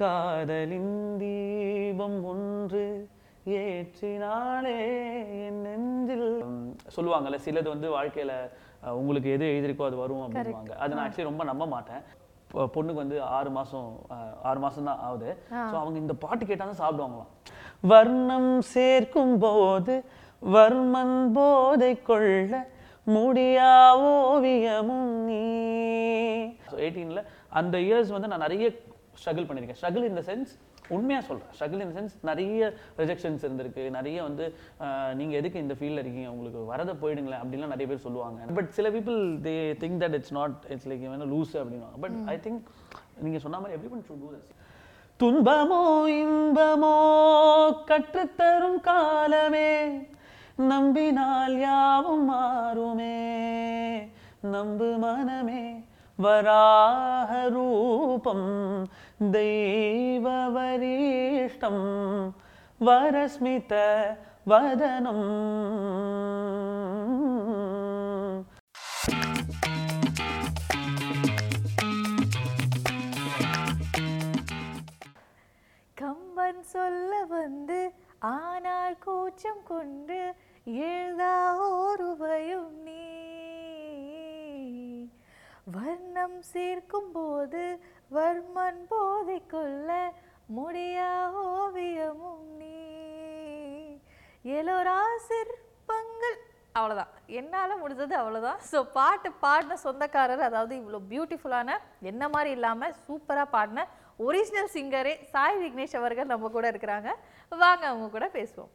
காதலின் தீபம் ஒன்று ஏற்றினாலே என் நெஞ்சில். சொல்லுவாங்கல்ல சிலது வந்து வாழ்க்கையில உங்களுக்கு எது எழுதிருக்கோ அது வரும் அப்படின்வாங்க அது நான் ஆக்சுவலி ரொம்ப நம்ப மாட்டேன். பொண்ணுக்கு வந்து ஆறு மாசம் ஆறு மாசம் தான் ஆகுது. ஸோ அவங்க இந்த பாட்டு கேட்டால் தான் சாப்பிடுவாங்களாம். வர்ணம் சேர்க்கும் போது வர்மன் போதை கொள்ள முடியா ஓவியமும் நீ. எயிட்டீனில் அந்த இயர்ஸ் வந்து நான் நிறைய ஸ்ட்ரகிள் பண்ணியிருக்கேன் ஸ்ட்ரகிள் இந்த சென்ஸ் உண்மையாக சொல்கிறேன் ஸ்ட்ரகிள் இந்த சென்ஸ் நிறைய ரிஜெக்ஷன்ஸ் இருந்திருக்கு. நிறைய வந்து நீங்கள் எதுக்கு இந்த ஃபீல்டில் இருக்கீங்க? உங்களுக்கு வரதை போயிடுங்களேன் அப்படின்லாம் நிறைய பேர் சொல்லுவாங்க. பட் சில people they think that it's not it's like வேணும் லூஸ் அப்படின்வாங்க பட் ஐ திங்க் நீங்கள் சொன்ன மாதிரி everyone should do this துன்பமோ இன்பமோ கற்றுத்தரும் காலமே நம்பினால் யாவும் மாறுமே. நம்பு மனமே வராக ரூபம் தெய்வ வரஸ்மித வதனம். கம்பன் சொல்ல வந்து ஆனால் கூச்சம் கொண்டு எழுதா ஓருவையும் நீ. வர்ணம் சேர்க்கும் போது வர்மன் போதை கொள்ள முடியா ஓவியமும் நீ. எலோரா சிற்பங்கள். அவ்வளோதான் என்னால் முடிஞ்சது அவ்வளோதான் ஸோ பாட்டு பாடின சொந்தக்காரர் அதாவது இவ்வளோ பியூட்டிஃபுல்லான என்ன மாதிரி இல்லாமல் சூப்பராக பாடின ஒரிஜினல் சிங்கரே சாய் விக்னேஷ் அவர்கள் நம்ம கூட இருக்கிறாங்க. வாங்க அவங்க கூட பேசுவோம்.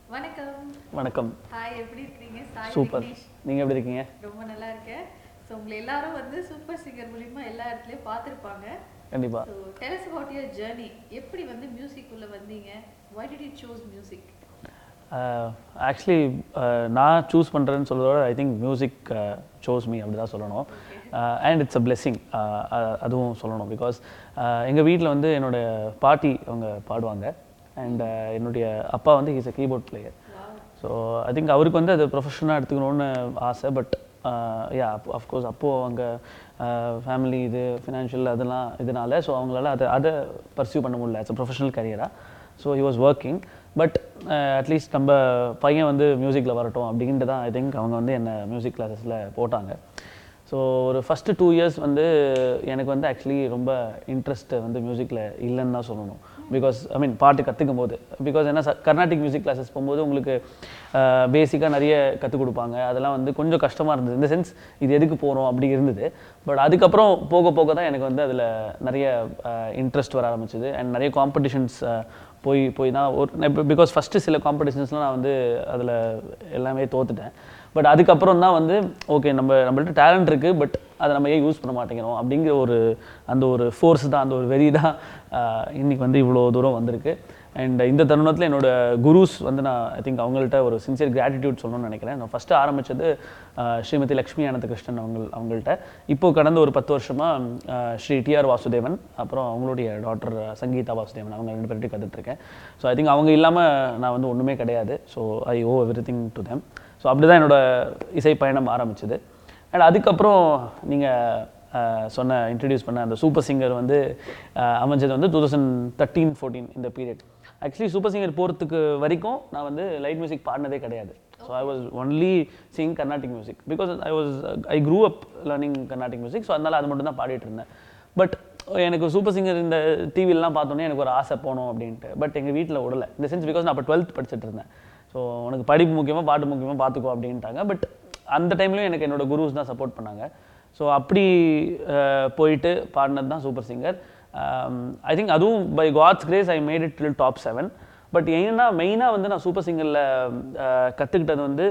வணக்கம். வணக்கம். ஹாய் எப்படி இருக்கீங்க? சாய் சூப்பர் விக்னேஷ். நீங்கள் எப்படி இருக்கீங்க? ரொம்ப நல்லா இருக்கேன். ஸோ உங்களை எல்லாரும் வந்து சூப்பர் சிங்கர் மூலியமா எல்லா இடத்துலையும் பார்த்துருப்பாங்க. கண்டிப்பாக so tell us about your journey எப்படி வந்து மியூசிக் உள்ள வந்தீங்க? Why did you choose music actually நான் சூஸ் பண்ணுறேன்னு சொல்கிறதோட I think music chose me அப்படி தான் சொல்லணும். அண்ட் இட்ஸ் அ பிளெஸ்ஸிங் அதுவும் சொல்லணும் பிகாஸ் எங்கள் வீட்டில் வந்து என்னோட பாட்டி அவங்க பாடுவாங்க. அண்ட் என்னுடைய அப்பா வந்து he's a keyboard player so I think அவருக்கு வந்து அது ப்ரொஃபஷனாக எடுத்துக்கணும்னு ஆசை பட் யா அஃப்கோர்ஸ் அப்போது அவங்க ஃபேமிலி இது ஃபினான்ஷியல் அதெல்லாம் இதனால ஸோ அவங்களால அதை அதை பர்சியூ பண்ண முடியல. It's professional கரியராக so he was working but at least நம்ம பையன் வந்து மியூசிக்கில் வரட்டும் அப்படின்ட்டு தான் ஐ திங்க் அவங்க வந்து என்னை மியூசிக் கிளாஸஸில் போட்டாங்க. ஸோ ஒரு ஃபஸ்ட்டு டூ இயர்ஸ் வந்து எனக்கு வந்து ஆக்சுவலி ரொம்ப இன்ட்ரெஸ்ட்டு வந்து மியூசிக்கில் இல்லைன்னு தான் சொல்லணும். பிகாஸ் ஐ மீன் பாட்டு கற்றுக்கும் போது பிகாஸ் என்ன கர்நாடிக் மியூசிக் கிளாஸஸ் போகும்போது உங்களுக்கு பேசிக்காக நிறைய கற்றுக் கொடுப்பாங்க. அதெல்லாம் வந்து கொஞ்சம் கஷ்டமாக இருந்தது. இந்த சென்ஸ் இது எதுக்கு போகிறோம் அப்படி இருந்தது. பட் அதுக்கப்புறம் போக போக தான் எனக்கு வந்து அதில் நிறைய இன்ட்ரெஸ்ட் வர ஆரம்பிச்சது. அண்ட் நிறைய காம்படிஷன்ஸ் போய் போய் தான் ஒரு பிகாஸ் ஃபஸ்ட்டு சில காம்படிஷன்ஸ்லாம் நான் வந்து அதில் எல்லாமே தோத்துட்டேன். பட் அதுக்கப்புறம் தான் வந்து ஓகே நம்ம நம்மள்ட்ட டேலண்ட் இருக்குது பட் அதை நம்ம ஏன் யூஸ் பண்ண மாட்டேங்கிறோம்? அப்படிங்கிற ஒரு அந்த ஒரு ஃபோர்ஸ் தான் அந்த ஒரு வெறி தான் இன்றைக்கி இன்னைக்கு வந்து இவ்வளோ தூரம் வந்திருக்கு. அண்ட் இந்த தருணத்தில் என்னோட குருஸ் வந்து நான் ஐ திங்க் அவங்கள்ட்ட ஒரு சின்சியர் கிராட்டிடியூட் சொல்லணும்னு நினைக்கிறேன். நான் ஃபஸ்ட்டு ஆரம்பித்தது ஸ்ரீமதி லக்ஷ்மி அனந்தகிருஷ்ணன் அவங்க அவங்கள்ட்ட. இப்போ கடந்த ஒரு பத்து வருஷமாக ஸ்ரீ டிஆர் வாசுதேவன் அப்புறம் அவங்களுடைய டாக்டர் சங்கீதா வாசுதேவன் அவங்க ரெண்டு பேர்கிட்ட கற்றுட்ருக்கேன் ஸோ ஐ திங்க் அவங்க இல்லாமல் நான் வந்து ஒன்றுமே கிடையாது. So I owe everything to them so அப்படி தான் என்னோட இசை பயணம் ஆரம்பிச்சது. அண்ட் அதுக்கப்புறம் நீங்கள் சொன்ன இன்ட்ரடியூஸ் பண்ண அந்த சூப்பர் சிங்கர் வந்து அமைஞ்சது வந்து டூ தௌசண்ட் தேர்ட்டீன் ஃபோர்டீன் இந்த பீரியட் ஆக்சுவலி சூப்பர் சிங்கர் போகிறதுக்கு வரைக்கும் நான் வந்து லைட் மியூசிக் பாடினதே கிடையாது. So I was only sing Carnatic music because I was I grew up learning Carnatic music so அதனால் அது மட்டும் தான் பாடிட்டு இருந்தேன். பட் எனக்கு சூப்பர் சிங்கர் இந்த டிவிலலாம் பார்த்தோன்னே எனக்கு ஒரு ஆசை போகணும் அப்படின்ட்டு. பட் எங்கள் வீட்டில் விடலை இந்த சென்ஸ் பிகாஸ் நான் அப்போ டுவெல்த் படிச்சுட்டு இருந்தேன். ஸோ உனக்கு படிப்பு முக்கியமாக பாட்டு முக்கியமாக பார்த்துக்கோ அப்படின்ட்டாங்க. பட் அந்த டைம்லையும் எனக்கு என்னோட குருஸ் தான் சப்போர்ட் பண்ணாங்க. ஸோ அப்படி போயிட்டு பாடினது தான் சூப்பர் சிங்கர் ஐ திங்க் அதுவும் by God's grace I made it till top seven but ஏன்னா மெயினாக வந்து நான் சூப்பர் சிங்கரில் கற்றுக்கிட்டது வந்து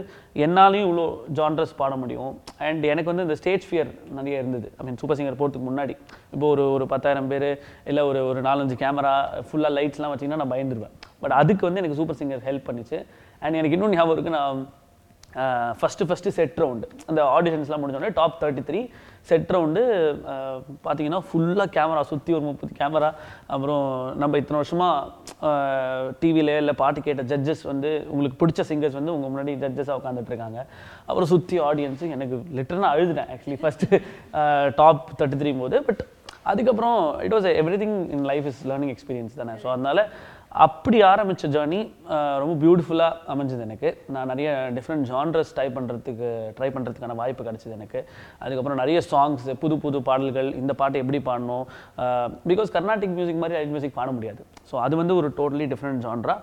என்னாலையும் இவ்வளோ ஜான்ரஸ் பாட முடியும். அண்ட் எனக்கு வந்து இந்த ஸ்டேஜ் ஃபியர் நிறைய இருந்தது. ஐ மீன் சூப்பர் சிங்கர் போகிறதுக்கு முன்னாடி. இப்போ ஒரு ஒரு பத்தாயிரம் பேர் இல்லை ஒரு ஒரு நாலஞ்சு கேமரா ஃபுல்லாக லைட்ஸ்லாம் வச்சிங்கன்னா நான் பயந்துருவேன். பட் அதுக்கு வந்து எனக்கு சூப்பர் சிங்கர் ஹெல்ப் பண்ணிச்சு. அண்ட் எனக்கு இன்னும் ஞாபகம் இருக்குது நான் ஃபஸ்ட்டு ஃபஸ்ட்டு செட் ரவுண்டு அந்த ஆடிஷன்ஸ்லாம் முடிஞ்சோடனே top thirty three set round பார்த்தீங்கன்னா ஃபுல்லாக கேமரா சுற்றி ஒரு முப்பது கேமரா அப்புறம் நம்ம இத்தனை வருஷமாக டிவியில் இல்லை பாட்டு கேட்ட ஜட்ஜஸ் வந்து உங்களுக்கு பிடிச்ச சிங்கர்ஸ் வந்து உங்கள் முன்னாடி ஜட்ஜஸாக உட்காந்துட்டு இருக்காங்க. அப்புறம் சுற்றி ஆடியன்ஸு எனக்கு லிட்டர்னா அழுதுட்டேன் actually first top thirty three போது. பட் அதுக்கப்புறம் it was everything in life is learning experience தானே. ஸோ அதனால் அப்படி ஆரம்பித்த ஜேர்னி ரொம்ப பியூட்டிஃபுல்லாக அமைஞ்சது எனக்கு. நான் நிறைய டிஃப்ரெண்ட் ஜான்ரஸ் ட்ரை பண்ணுறதுக்கு ட்ரை பண்ணுறதுக்கான வாய்ப்பு கிடச்சிது எனக்கு. அதுக்கப்புறம் நிறைய சாங்ஸ் புது புது பாடல்கள் இந்த பாட்டை எப்படி பாடணும் பிகாஸ் கர்நாடிக் மியூசிக் மாதிரி லைட் மியூசிக் பாட முடியாது. ஸோ அது வந்து ஒரு totally different genre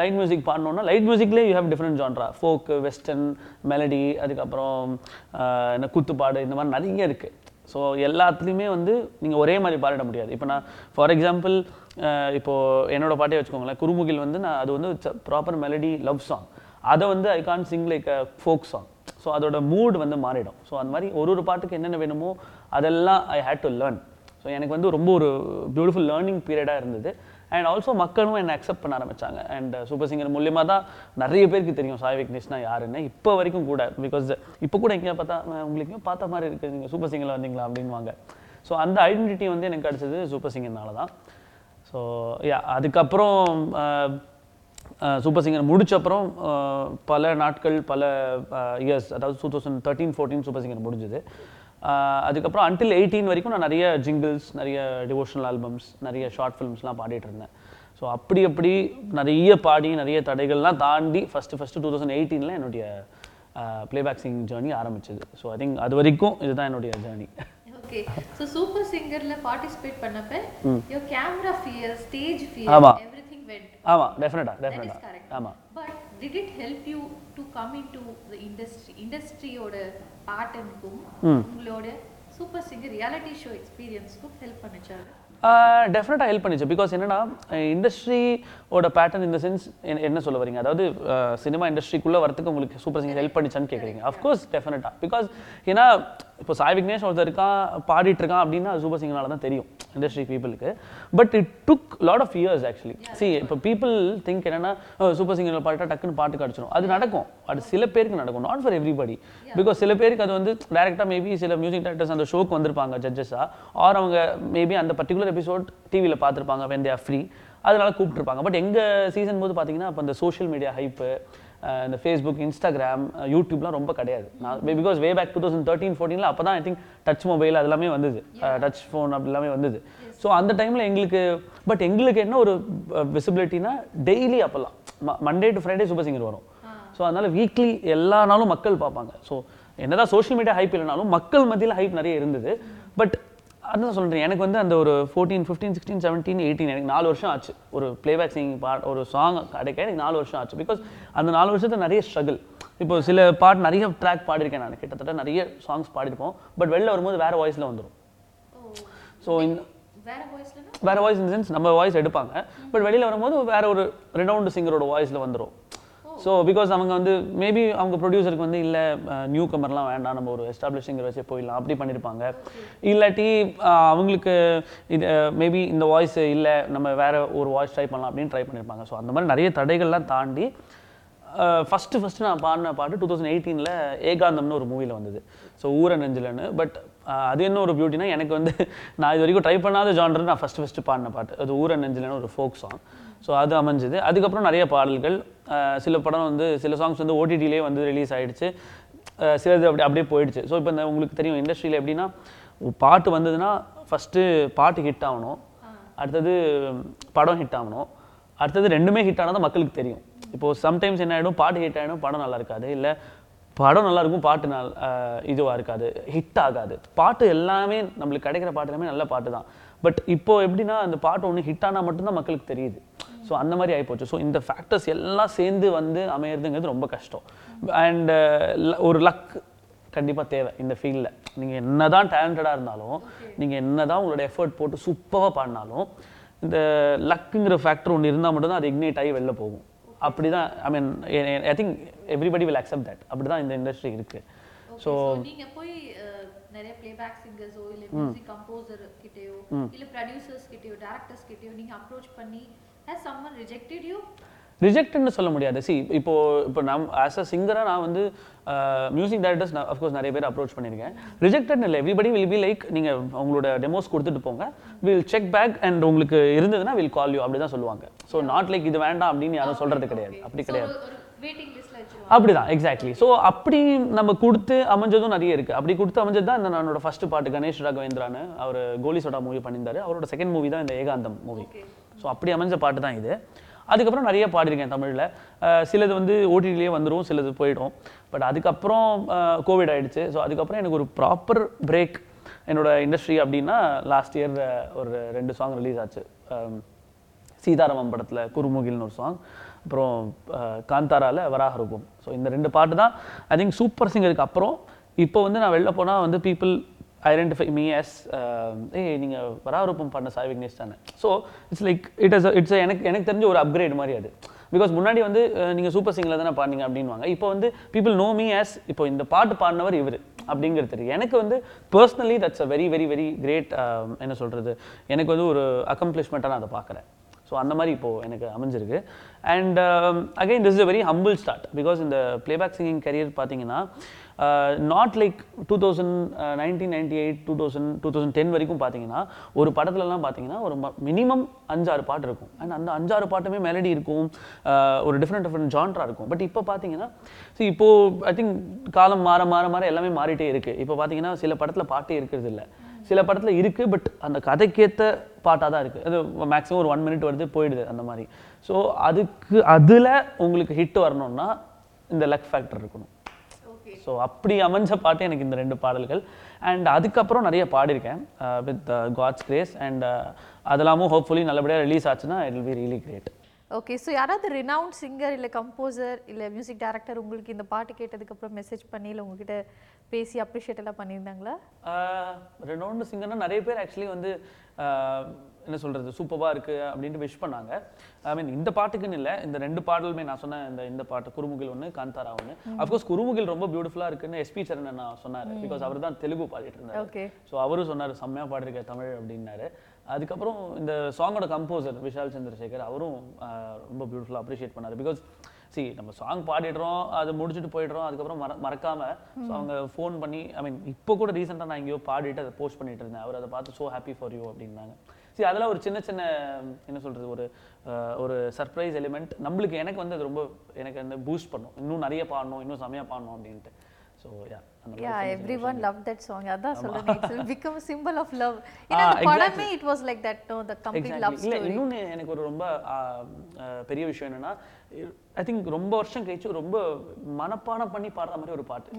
light music பாடணுன்னா light மியூசிக்லேயே you have different genre folk western melody அதுக்கப்புறம் என்ன குத்துப்பாடு இந்த மாதிரி நிறைய இருக்குது ஸோ எல்லாத்துலேயுமே வந்து நீங்கள் ஒரே மாதிரி பாடிட முடியாது. இப்போ நான் ஃபார் எக்ஸாம்பிள் இப்போது என்னோடய பாட்டே வச்சுக்கோங்களேன். குருமுகில் வந்து நான் அது வந்து ப்ராப்பர் மெலடி லவ் சாங் அதை வந்து I can't sing like a folk song so அதோட மூட் வந்து மாறிடும். ஸோ அந்த மாதிரி ஒரு ஒரு பாட்டுக்கு என்னென்ன வேணுமோ அதெல்லாம் I had to learn so எனக்கு வந்து ரொம்ப ஒரு பியூட்டிஃபுல் லேர்னிங் பீரியடாக இருந்தது. அண்ட் ஆல்சோ மக்களும் என்னை அக்செப்ட் பண்ண ஆரம்பிச்சாங்க. அண்ட் சூப்பர் சிங்கர் மூலியமாக தான் நிறைய பேருக்கு தெரியும். சாய் விக்னேஷ்னா யாருன்னு. இப்போ வரைக்கும் கூட பிகாஸ் இப்போ கூட எங்கேயா பார்த்தா உங்களுக்கு பார்த்த மாதிரி இருக்குது நீங்கள் சூப்பர் சிங்கரில் வந்தீங்களா? அப்படின்வாங்க ஸோ அந்த ஐடென்டிட்டி வந்து எனக்கு கிடச்சது சூப்பர் சிங்கர்னால தான். ஸோ யா அதுக்கப்புறம் சூப்பர் சிங்கர் முடிச்சப்புறம் பல நாட்கள் பல இயர்ஸ் அதாவது two thousand thirteen fourteen Super Singer முடிஞ்சுது. அதுக்கப்புறம் அன்டில் எயிட்டீன் வரைக்கும் நான் நிறைய ஜிங்கிள்ஸ் நிறைய டிவோஷனல் ஆல்பம்ஸ் நிறைய ஷார்ட் ஃபிலிம்ஸ்லாம் பாடிட்டு இருந்தேன். ஸோ அப்படி அப்படி நிறைய பாடி நிறைய தடைகள்லாம் தாண்டி ஃபஸ்ட்டு ஃபஸ்ட்டு டூ தௌசண்ட் எயிட்டீனில் என்னுடைய ப்ளேபேக் சிங்கிங் ஜேர்னி ஆரம்பிச்சது. ஸோ ஐ திங்க் அது வரைக்கும் இதுதான் என்னுடைய ஜேர்னி ஓகே ஸோ சூப்பர் சிங்கர்ல பார்ட்டிசிபேட் பண்ணப்ப your camera fear stage fear ஆமா. எவ்ரிதிங் வெண்ட் ஆமாம் டெஃபினட்டாக கரெக்ட் ஆமாம் but did it help you to come in to the industry இண்டஸ்ட்ரியோட உங்களோட சூப்பர் சிங்கர் ரியாலிட்டி ஷோ எக்ஸ்பீரியன்ஸ்க்கும் ஹெல்ப் பண்ணுச்சாரு டெஃபினட்டாக ஹெல்ப் பண்ணுச்சு. பிகாஸ் என்னன்னா இண்டஸ்ட்ரியோட பேட்டர்ன் இந்த சென்ஸ் என்ன சொல்ல வரீங்க? அதாவது சினிமா இண்டஸ்ட்ரிக்குள்ளே வரதுக்கு உங்களுக்கு சூப்பர் சிங்கர் ஹெல்ப் பண்ணிச்சான்னு கேட்குறீங்க அஃப்கோர்ஸ் டெஃபினட்டாக பிகாஸ் ஏன்னா இப்போ சாய் விக்னேஷ் ஒருத்தர் இருக்கான் பாடிட்டு இருக்கான் அப்படின்னா சூப்பர் சிங்கர்னால தான் தெரியும். இண்டஸ்ட்ரி பீப்புளுக்கு but it took lot of years actually see இப்போ பீப்புள் திங்க் என்னன்னா சூப்பர் சிங்கரில் பாட்டா டக்குன்னு பாட்டு கிடச்சிடும் அது நடக்கும். அது சில பேருக்கு நடக்கும். நாட் ஃபார் எவ்ரிபடி பிகாஸ் சில பேருக்கு அது வந்து டேரெக்டாக மேபி சில மியூசிக் டேரக்டர்ஸ் அந்த ஷோக்கு வந்திருப்பாங்க ஜட்ஜஸாக ஆர் அவங்க மேபி அந்த பர்டிகுலர் எபிசோட் டிவியில் பார்த்துருப்பாங்க வென் தே ஆர் ஃப்ரீ அதனால கூப்பிட்டுருப்பாங்க. பட் எங்கள் சீசன் போது பார்த்தீங்கன்னா அப்போ இந்த சோஷியல் மீடியா ஹைப்பு இந்த ஃபேஸ்புக் இன்ஸ்டாகிராம் யூடியூப்லாம் ரொம்ப கிடையாது. நான் because way back two thousand thirteen ஃபோர்டீனில் அப்போ தான் ஐ திங்க் டச் மொபைல் அது எல்லாமே வந்தது டச் ஃபோன் அப்படி எல்லாமே வந்தது. ஸோ அந்த டைமில் எங்களுக்கு பட் எங்களுக்கு என்ன ஒரு விசிபிலிட்டினா டெய்லி அப்போல்லாம். Monday to Friday Super Singer வரும். ஸோ அதனால வீக்லி எல்லா நாளும் மக்கள் பார்ப்பாங்க. ஸோ என்னதான் சோஷியல் மீடியா ஹைப் இல்லைனாலும் மக்கள் மத்தியில் ஹைப் நிறைய இருந்தது. பட் அதான் சொல்கிறேன் எனக்கு வந்து அந்த ஒரு fourteen fifteen sixteen seventeen eighteen எனக்கு நாலு வருஷம் ஆச்சு. ஒரு ப்ளேபேக் சிங்கிங் பாட் ஒரு சாங் கிடைக்க எனக்கு நாலு வருஷம் ஆச்சு. பிகாஸ் அந்த நாலு வருஷத்துல நிறைய ஸ்ட்ரகிள் இப்போ சில பாட் நிறைய ட்ராக் பாடியிருக்கேன் நான். கிட்டத்தட்ட நிறைய சாங்ஸ் பாடிருப்போம் பட் வெளில வரும்போது வேற வாய்ஸில் வந்துடும் ஸோ இந்த வேற வாய்ஸ் இந்த சென்ஸ் நம்ம வாய்ஸ் எடுப்பாங்க. பட் வெளியில வரும்போது வேற ஒரு ரெனவுண்டு சிங்கரோட வாய்ஸ்ல வந்துரும். ஸோ பிகாஸ் அவங்க வந்து மேபி அவங்க ப்ரொடியூசருக்கு வந்து இல்லை நியூ கமர்லாம் வேண்டாம் நம்ம ஒரு எஸ்டாப்ளிஷிங்கிற வச்சு போயிடலாம். அப்படி பண்ணியிருப்பாங்க இல்லாட்டி அவங்களுக்கு இது மேபி இந்த வாய்ஸ் இல்லை நம்ம வேற ஒரு வாய்ஸ் ட்ரை பண்ணலாம் அப்படின்னு ட்ரை பண்ணியிருப்பாங்க ஸோ அந்த மாதிரி நிறைய தடைகள்லாம் தாண்டி ஃபஸ்ட்டு ஃபஸ்ட்டு நான் பாடின பாட்டு டூ தௌசண்ட் எயிட்டீனில் ஏகாந்தம்னு ஒரு மூவியில் வந்தது. ஸோ ஊர நெஞ்சிலன்னு. பட் அது என்ன ஒரு பியூட்டினா எனக்கு வந்து நான் இது வரைக்கும் ட்ரை பண்ணாத ஜான்ரு நான் ஃபஸ்ட்டு ஃபஸ்ட்டு பாடின பாட்டு. அது ஊர நெஞ்சிலன்னு ஒரு ஃபோக் சாங் ஸோ அது அமைஞ்சது. அதுக்கப்புறம் நிறைய பாடல்கள் சில படம் வந்து சில சாங்ஸ் வந்து ஓடிடிலே வந்து ரிலீஸ் ஆகிடுச்சு சிலது அப்படி அப்படியே போயிடுச்சு. ஸோ இப்போ இந்த உங்களுக்கு தெரியும் இண்டஸ்ட்ரியில் எப்படின்னா பாட்டு வந்ததுன்னா ஃபஸ்ட்டு பாட்டு ஹிட் ஆகணும். அடுத்தது படம் ஹிட் ஆகணும். அடுத்தது ரெண்டுமே ஹிட் ஆனால் தான் மக்களுக்கு தெரியும். இப்போது சம்டைம்ஸ் என்ன ஆகிடும் பாட்டு ஹிட் ஆகிடும் படம் நல்லா இருக்காது. இல்லை படம் நல்லா இருக்கும் பாட்டு நல் இதுவாக இருக்காது ஹிட் ஆகாது. பாட்டு எல்லாமே நம்மளுக்கு கிடைக்கிற பாட்டு எல்லாமே நல்ல பாட்டு தான். பட் இப்போ எப்படின்னா அந்த பாட்டு ஒன்று ஹிட் ஆனால் மட்டும்தான் மக்களுக்கு தெரியுது. ஸோ அந்த மாதிரி ஆகிப்போச்சு ஸோ இந்த ஃபேக்டர்ஸ் எல்லாம் சேர்ந்து வந்து அமையிறதுங்கிறது ரொம்ப கஷ்டம். அண்ட் ஒரு லக் கண்டிப்பாக தேவை இந்த ஃபீல்டில் நீங்கள் என்ன தான் டேலண்டடாக இருந்தாலும் நீங்கள் என்ன தான் உங்களோட எஃபர்ட் போட்டு சூப்பராக பாடினாலும் இந்த லக்குங்கிற ஃபேக்டர் ஒன்று இருந்தால் மட்டும்தான் அது இக்னேட் ஆகி வெளில போகும். அப்படி தான் I mean I think everybody will accept that அப்படி தான் இந்த இண்டஸ்ட்ரி இருக்குது ஸோ நீங்க போய் நிறைய பிளேபேக் சிங்கர்ஸோ இல்ல மியூசிக் கம்போசர் கிட்டயோ இல்ல ப்ரொடியூசர்ஸ் கிட்டயோ டேரக்டர்ஸ் கிட்டயோ நீங்க அப்ரோச் பண்ணி ஹஸ் சம்மன் ரிஜெக்டட் யூ ரிஜெக்ட்னு சொல்ல முடியாது. சி இப்போ இப்போ நம் ஆஸ் அ சிங்கராக நான் வந்து மியூசிக் டேரக்டர்ஸ் நான் அஃப்கோர்ஸ் நிறைய பேர் அப்ரோச் பண்ணியிருக்கேன். ரிஜெக்டட்னு இல்லை. எவ்ரிபடி வில் பி லைக் நீங்கள் உங்களோட டெமோஸ் கொடுத்துட்டு போங்க. வில் செக் பேக் அண்ட் உங்களுக்கு இருந்ததுன்னா வில் கால் யூ அப்படி தான் சொல்லுவாங்க. ஸோ நாட் லைக் இது வேண்டாம் அப்படின்னு யாரும் சொல்கிறது கிடையாது. அப்படி கிடையாது. அப்படிதான் எக்ஸாக்ட்லி ஸோ அப்படி நம்ம கொடுத்து அமைஞ்சதும் நிறைய இருக்கு. அப்படி கொடுத்து அமைஞ்சது தான் இந்த என்னோட ஃபர்ஸ்ட் பாட்டு கணேஷ் ராகவேந்திரான்னு அவர் கோலி சோடா மூவி பண்ணியிருந்தாரு. அவரோட செகண்ட் மூவி தான் இந்த ஏகாந்தம் மூவி ஸோ அப்படி அமைஞ்ச பாட்டு தான் இது. அதுக்கப்புறம் நிறைய பாடியிருக்கேன் தமிழில். சிலது வந்து ஓடிடிலேயே வந்துடும் சிலது போயிடும். பட் அதுக்கப்புறம் கோவிட் ஆகிடுச்சு ஸோ அதுக்கப்புறம் எனக்கு ஒரு ப்ராப்பர் பிரேக் என்னோடய இண்டஸ்ட்ரி அப்படின்னா லாஸ்ட் இயர் ஒரு ரெண்டு சாங் ரிலீஸ் ஆச்சு. சீதாராமம் படத்தில் குருமுகில்னு ஒரு சாங் அப்புறம் காந்தாராவில் வராக ரூபம் ஸோ இந்த ரெண்டு பாட்டு தான் ஐ திங்க் சூப்பர் சிங்கருக்கு அப்புறம். இப்போ வந்து நான் வெளில போனால் வந்து பீப்புள் ஐடென்டிஃபை மீ எஸ் ஏய் நீங்கள் வராக பண்ண சாய் விக்னேஷ் தானே. So it's like it is it's எனக்கு எனக்கு தெரிஞ்ச ஒரு அப்கிரேட் மாதிரி அது. பிகாஸ் முன்னாடி வந்து நீங்கள் சூப்பர் சிங்கரில் தானே பாடினீங்க அப்படின்வாங்க இப்போ வந்து பீப்புள் நோ மீ ஆஸ் இப்போ இந்த பாட்டு பாடினவர் இவர் அப்படிங்கிறது தெரியும். எனக்கு வந்து personally that's a very very very great என்ன சொல்கிறது எனக்கு வந்து ஒரு அக்கம்ப்ளிஷ்மெண்ட்டாக நான் அதை பார்க்குறேன். ஸோ அந்த மாதிரி இப்போது எனக்கு அமைஞ்சிருக்கு. And again this is a very humble start because இந்த பிளேபேக் சிங்கிங் கரியர் பார்த்தீங்கன்னா not like two thousand nineteen ninety eight two thousand two thousand ten வரைக்கும் பார்த்தீங்கன்னா ஒரு படத்துலலாம் பார்த்தீங்கன்னா ஒரு மினிமம் அஞ்சாறு பாட்டு இருக்கும். அண்ட் அந்த அஞ்சாறு பாட்டுமே மெலடி இருக்கும். Uh, ஒரு டிஃப்ரெண்ட் டிஃப்ரெண்ட் ஜான்ரா இருக்கும். பட் இப்போ பார்த்தீங்கன்னா ஸோ இப்போது ஐ திங்க் காலம் மாற மாற மாற எல்லாமே மாறிட்டே இருக்குது இப்போ பார்த்தீங்கன்னா சில படத்தில் பாட்டே இருக்கிறது இல்லை. சில படத்தில் இருக்குது பட் அந்த கதைக்கேற்ற பாட்டாக தான் இருக்குது அது மேக்ஸிமம் ஒரு ஒன் மினிட் வருது போயிடுது அந்த மாதிரி. ஸோ அதுக்கு அதில் உங்களுக்கு ஹிட் வரணும்னா இந்த லக் ஃபேக்டர் இருக்கணும். ஸோ அப்படி அமைஞ்ச பாட்டு எனக்கு இந்த ரெண்டு பாடல்கள். அண்ட் அதுக்கப்புறம் நிறைய பாடியிருக்கேன் வித் காட்ஸ் கிரேஸ் அண்ட் அதெல்லாமும் ஹோப்ஃபுல்லி நல்லபடியாக ரிலீஸ் ஆச்சுன்னா it will be really great okay so யாராவது ரினவுண்ட் சிங்கர் இல்லை கம்போசர் இல்லை மியூசிக் டைரக்டர் உங்களுக்கு இந்த பாட்டு கேட்டதுக்கு அப்புறம் மெசேஜ் பண்ணி இல்லை உங்ககிட்ட பேசி அப்ரிஷியேட் எல்லாம் பண்ணியிருந்தாங்களா? ரெனோண்டு சிங்கர்னா நிறைய பேர் ஆக்சுவலி வந்து ஆஹ், என்ன சொல்றது சூப்பராக இருக்கு அப்படின்ட்டு விஷ் பண்ணாங்க. ஐ மீன் இந்த பாட்டுக்குன்னு இல்லை இந்த ரெண்டு பாடலுமே நான் சொன்ன இந்த இந்த பாட்டு குருமுகில் ஒன்று காந்தாரா ஒன்று அஃப்கோர்ஸ் குருமுகில் ரொம்ப பியூட்டிஃபுல்லாக இருக்குன்னு எஸ்பி சரண் நான் சொன்னார். பிகாஸ் அவர் தான் தெலுங்கு பாடிட்டு இருந்தார். ஓகே ஸோ அவரும் சொன்னார் செம்மையாக பாடிருக்க தமிழ் அப்படின்னாரு. அதுக்கப்புறம் இந்த சாங்கோட கம்போசர் விஷால் சந்திரசேகர் அவரும் ரொம்ப பியூட்டிஃபுல்லாக அப்ரிஷியேட் பண்ணார். பிகாஸ் see நம்ம சாங் பாடிடுறோம் அதை முடிச்சுட்டு போயிடுறோம் அதுக்கப்புறம் மற மறக்காம ஸோ அவங்க ஃபோன் பண்ணி ஐ மீன் இப்போ கூட ரீசெண்டாக நான் எங்கேயோ பாடிட்டு அதை போஸ்ட் பண்ணிட்டு இருந்தேன். அவர் அதை பார்த்து ஸோ ஹாப்பி ஃபார் யூ அப்படின்னாங்க. சரி அதெல்லாம் ஒரு சின்ன சின்ன என்ன சொல்றது ஒரு ஒரு சர்ப்ரைஸ் எலிமெண்ட் நம்மளுக்கு எனக்கு வந்து அது ரொம்ப எனக்கு வந்து பூஸ்ட் பண்ணும். இன்னும் நிறைய பாடணும் இன்னும் செமையாக பாடணும் அப்படின்ட்டு. So yeah everyone love that song அதான் it's become symbol of love ஏன்னா அந்த exactly. படமே it was like that no the complete love story எனக்கு ஒரு ரொம்ப பெரிய விஷயம் என்னன்னா ஐ திங்க் ரொம்ப வருஷம் கழிச்சு ரொம்ப மனப்பாடம் பண்ணி பாடுற மாதிரி ஒரு பாட்டு.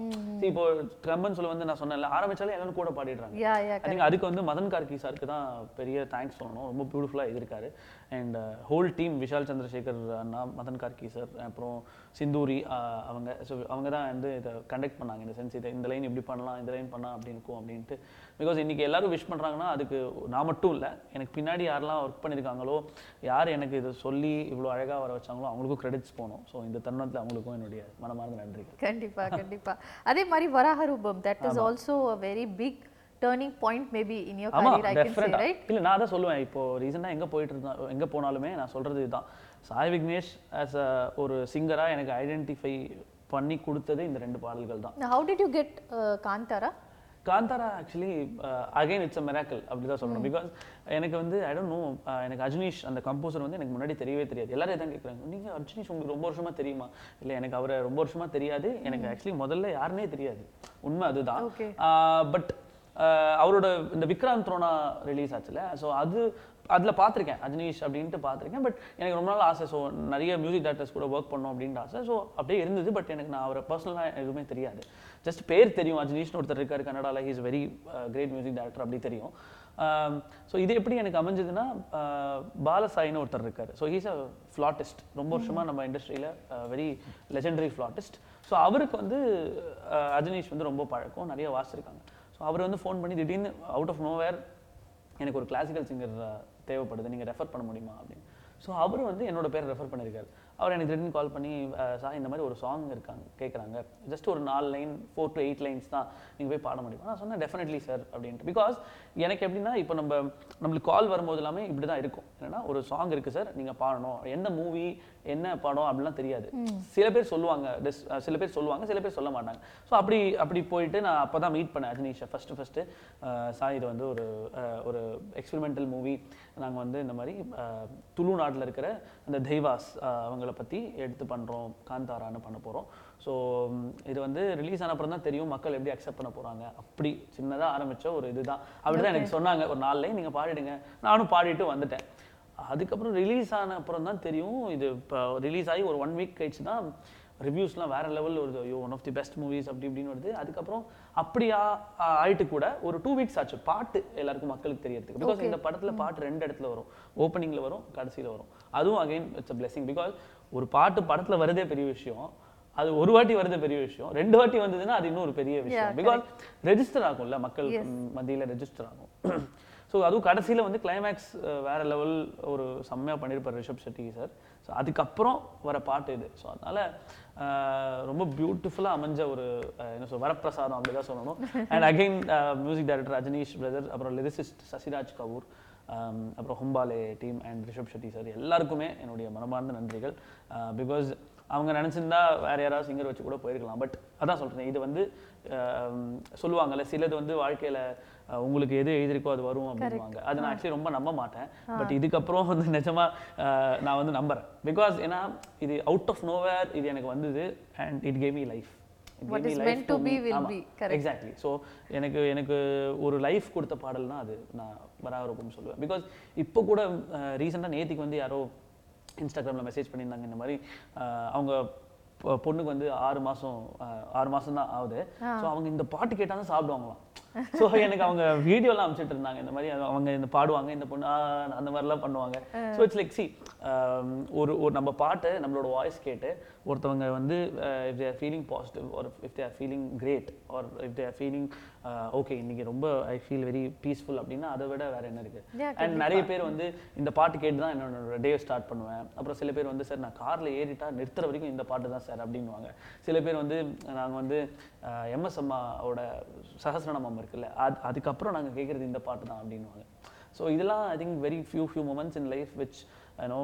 இப்போ கம்பன் சொல்ல வந்து நான் சொன்னேன்ல ஆரம்பிச்சாலே எல்லாரும் கூட பாடிடுறாங்க. ஐ திங்க் அதுக்கு வந்து மதன் கார்கி சாருக்கு தான் பெரிய தேங்க்ஸ் சொல்லணும். ரொம்ப பியூட்டிஃபுல்லாக எழுதியிருக்காரு. And whole team Vishal Chandrasekhar Anna Madan Karky sir அப்புறம் சிந்தூரி ஆஹ், அவங்க ஸோ அவங்க தான் வந்து இதை கண்டக்ட் பண்ணாங்க. இந்த சென்ஸ் இதை இந்த லைன் இப்படி பண்ணலாம் இந்த லைன் பண்ணலாம் அப்படி இருக்கும் அப்படின்ட்டு. பிகாஸ் இன்னைக்கு எல்லாரும் விஷ் பண்ணுறாங்கன்னா அதுக்கு நான் மட்டும் இல்லை. எனக்கு பின்னாடி யாரெல்லாம் ஒர்க் பண்ணியிருக்காங்களோ யார் எனக்கு இதை சொல்லி இவ்வளோ அழகாக வர வச்சாங்களோ அவங்களுக்கும் கிரெடிட்ஸ் போகணும். ஸோ இந்த தருணத்தில் அவங்களுக்கும் என்னுடைய மனமார்ந்த நன்றிகள். கண்டிப்பா கண்டிப்பா. அதே மாதிரி Varaha Roopam that is also a very big turning point maybe in your career I can say right இல்ல நான் தான் சொல்லுவேன். இப்போ ரீசெண்டாக எங்க போயிட்டு இருந்தா எங்க போனாலுமே நான் சொல்றது இதுதான். சாய் விக்னேஷ் ஆஸ் அ ஒரு சிங்கரா எனக்கு ஐடென்டிஃபை பண்ணி கொடுத்தது இந்த ரெண்டு பாடல்கள் தான். How did you get Kantara Kantara actually again it's a miracle அப்படி தான் சொல்லணும். பிகாஸ் எனக்கு வந்து ஐ டோன்ட் நோ எனக்கு அஜ்னீஷ் அந்த கம்போசர் வந்து எனக்கு முன்னாடி தெரியவே தெரியாது. எல்லாரும் தான் கேட்குறாங்க நீங்க அஜ்னீஷ் உங்களுக்கு ரொம்ப வருஷமா தெரியுமா? இல்ல எனக்கு அவரை ரொம்ப வருஷமா தெரியாது. எனக்கு ஆக்சுவலி முதல்ல யாருன்னே தெரியாது. உண்மை அதுதான். பட் அவரோட இந்த விக்ராந்த் ரோனா ரிலீஸ் ஆச்சுல. ஸோ அது அதில் பார்த்துருக்கேன் அஜ்னீஷ் அப்படின்ட்டு பார்த்துருக்கேன். பட் எனக்கு ரொம்ப நாள் ஆசை. ஸோ நிறைய மியூசிக் டேரக்டர்ஸ் கூட ஒர்க் பண்ணோம் அப்படின்ற ஆசை. ஸோ அப்படியே இருந்தது. பட் எனக்கு நான் அவரை பர்சனலாக எதுவுமே தெரியாது. ஜஸ்ட் பேர் தெரியும். அஜ்னீஷ்னு ஒருத்தர் இருக்கார் கன்னடாவில் he's very great music director அப்படி தெரியும். Um, ஸோ இது எப்படி எனக்கு அமைஞ்சதுன்னா uh, பாலசாயின்னு ஒருத்தர் இருக்கார். ஸோ ஹீஸ் அ ஃப்ளாட்டிஸ்ட் ரொம்ப வருஷமாக நம்ம இண்டஸ்ட்ரியில் வெரி லெஜெண்டரி ஃப்ளாட்டிஸ்ட் ஸோ அவருக்கு வந்து uh, ஆஹ் அஜனீஷ் வந்து ரொம்ப பழக்கம். நிறைய வாசிச்சிருக்காங்க. ஸோ அவர் வந்து ஃபோன் பண்ணி திடீர்னு அவுட் ஆஃப் நோவேர் எனக்கு ஒரு கிளாசிக்கல் சிங்கர் தேவைப்படுது நீங்கள் ரெஃபர் பண்ண முடியுமா அப்படின்னு. ஸோ அவர் வந்து என்னோட பேரை ரெஃபர் பண்ணியிருக்காரு அவர் எனக்கு திடீர்னு கால் பண்ணி சார் இந்த மாதிரி ஒரு சாங் இருக்காங்க கேட்குறாங்க ஜஸ்ட் ஒரு நாலு line four to eight lines தான் நீங்கள் போய் பாட முடியுமா? நான் சொன்னேன் டெஃபினெட்லி சார் அப்படின்ட்டு. பிகாஸ் எனக்கு எப்படின்னா இப்போ நம்ம நம்மளுக்கு கால் வரும்போது எல்லாமே இப்படி தான் இருக்கும். என்னன்னா ஒரு சாங் இருக்குது சார் நீங்கள் பாடணும். எந்த மூவி என்ன படம் அப்படிலாம் தெரியாது. சில பேர் சொல்லுவாங்க சில பேர் சொல்லுவாங்க சில பேர் சொல்ல மாட்டாங்க. ஸோ அப்படி அப்படி போயிட்டு நான் அப்போ தான் மீட் பண்ணேன் அஜினீஷை ஃபஸ்ட்டு ஃபஸ்ட்டு சார் இது வந்து ஒரு ஒரு எக்ஸ்பெரிமெண்டல் மூவி நாங்கள் வந்து இந்த மாதிரி துளு நாட்டில் இருக்கிற அந்த தெய்வாஸ் அவங்கள பற்றி எடுத்து பண்ணுறோம் காந்தாரான்னு பண்ண போகிறோம் ஸோ இது வந்து ரிலீஸ் ஆன அப்புறம் தான் தெரியும் மக்கள் எப்படி அக்செப்ட் பண்ண போகிறாங்க அப்படி சின்னதாக ஆரம்பித்த ஒரு இதுதான். அப்படி தான் எனக்கு சொன்னாங்க. ஒரு நாள் நீங்கள் பாடிடுங்க. நானும் பாடிட்டு வந்துட்டேன். அதுக்கப்புறம் ரிலீஸ் ஆன அப்புறம் தான் தெரியும். இது இப்போ ரிலீஸ் ஆகி ஒரு ஒன் வீக் கழிச்சு தான் ரிவ்யூஸ்லாம் வேற லெவலில் வருது. ஐயோ one of the best movies அப்படி இப்படின்னு வருது. அதுக்கப்புறம் அப்படியா ஆயிட்டு கூட ஒரு டூ வீக்ஸ் ஆச்சு. பாட்டு எல்லாருக்கும் மக்களுக்கு தெரியறதுக்கு. பிகாஸ் இந்த படத்தில் பாட்டு ரெண்டு இடத்துல வரும். ஓப்பனிங்கில் வரும் கடைசியில் வரும். அதுவும் again it's a blessing because ஒரு பாட்டு படத்தில் வருதே பெரிய விஷயம். அது ஒரு வாட்டி வருது பெரிய விஷயம். ரெண்டு வாட்டி வந்ததுன்னா அது இன்னும் ஒரு பெரிய விஷயம். பிகாஸ் ரெஜிஸ்டர் ஆகும்ல மக்கள் மத்தியில் ரெஜிஸ்டர் ஆகும். ஸோ அதுவும் கடைசியில் வந்து கிளைமேக்ஸ் வேற லெவல் ஒரு செம்மையாக பண்ணியிருப்பார் ரிஷப் ஷெட்டி சார் ஸோ அதுக்கப்புறம் வர பாட்டு இது. ஸோ அதனால ரொம்ப பியூட்டிஃபுல்லாக அமைஞ்ச ஒரு என்ன சொல் வரப்பிரசாதம் அப்படி தான் சொல்லணும் and again music director Rajneesh brother அப்புறம் லிரிசிஸ்ட் சசிராஜ் கபூர் அப்புறம் Hombale team and Rishab Shetty sir எல்லாருக்குமே என்னுடைய மனமார்ந்த நன்றிகள். பிகாஸ் அவங்க நினச்சிருந்தா வேற யாராவது சிங்கர் வச்சு கூட போயிருக்கலாம். பட் அதான் சொல்கிறேன் இது வந்து சொல்லுவாங்கல்ல சிலது வந்து வாழ்க்கையில் உங்களுக்கு எது எழுதிருக்கோ அது வரும் அப்படின்வாங்க அது நான் ஆக்சுவலி ரொம்ப நம்ப மாட்டேன். பட் இதுக்கப்புறம் வந்து நிஜமா நான் வந்து நம்புறேன். பிகாஸ் ஏன்னா இது அவுட் ஆஃப் நோவேர் இது எனக்கு வந்தது and it gave me life. Exactly so எனக்கு எனக்கு ஒரு லைஃப் கொடுத்த பாடல்னா அது நான் வராருக்கும் சொல்லுவேன். பிகாஸ் இப்போ கூட ரீசெண்டாக நேத்திக்கு வந்து யாரோ இன்ஸ்டாகிராமில் மெசேஜ் பண்ணியிருந்தாங்க இந்த மாதிரி. அவங்க பொண்ணுக்கு வந்து ஆறு மாதம் ஆறு மாதம் தான் ஆகுது ஸோ அவங்க இந்த பாட்டு கேட்டால் தான் சாப்பிடுவாங்களாம். ஸோ எனக்கு அவங்க வீடியோலாம் அனுப்பிச்சிட்டு இருந்தாங்க. இந்த மாதிரி அவங்க இந்த பாடுவாங்க இந்த பொண்ணு அந்த மாதிரிலாம் பண்ணுவாங்க. ஸோ இட்ஸ் லைக் சி ஒரு ஒரு நம்ம பாட்டு நம்மளோட வாய்ஸ் கேட்டு ஒருத்தவங்க வந்து இஃப் தேர் ஃபீலிங் பாசிட்டிவ் ஒரு if they're feeling great or if they're feeling okay இன்னைக்கு ரொம்ப ஐ ஃபீல் வெரி பீஸ்ஃபுல் அப்படின்னா அதை விட வேற என்ன இருக்கு? அண்ட் நிறைய பேர் வந்து இந்த பாட்டு கேட்டு தான் என்னோட டே ஸ்டார்ட் பண்ணுவேன். அப்புறம் சில பேர் வந்து சார் நான் கார்ல ஏறிட்டா நிறுத்துற வரைக்கும் இந்த பாட்டு தான் சார் அப்படின்வாங்க சில பேர் வந்து நாங்கள் வந்து எம்எஸ் அம்மாவோட சஹஸ்ரநாமம் இருக்குல்ல அது அதுக்கப்புறம் நாங்கள் கேட்குறது இந்த பாட்டு தான் அப்படின்வாங்க ஸோ இதெல்லாம் I think very few few moments in life which no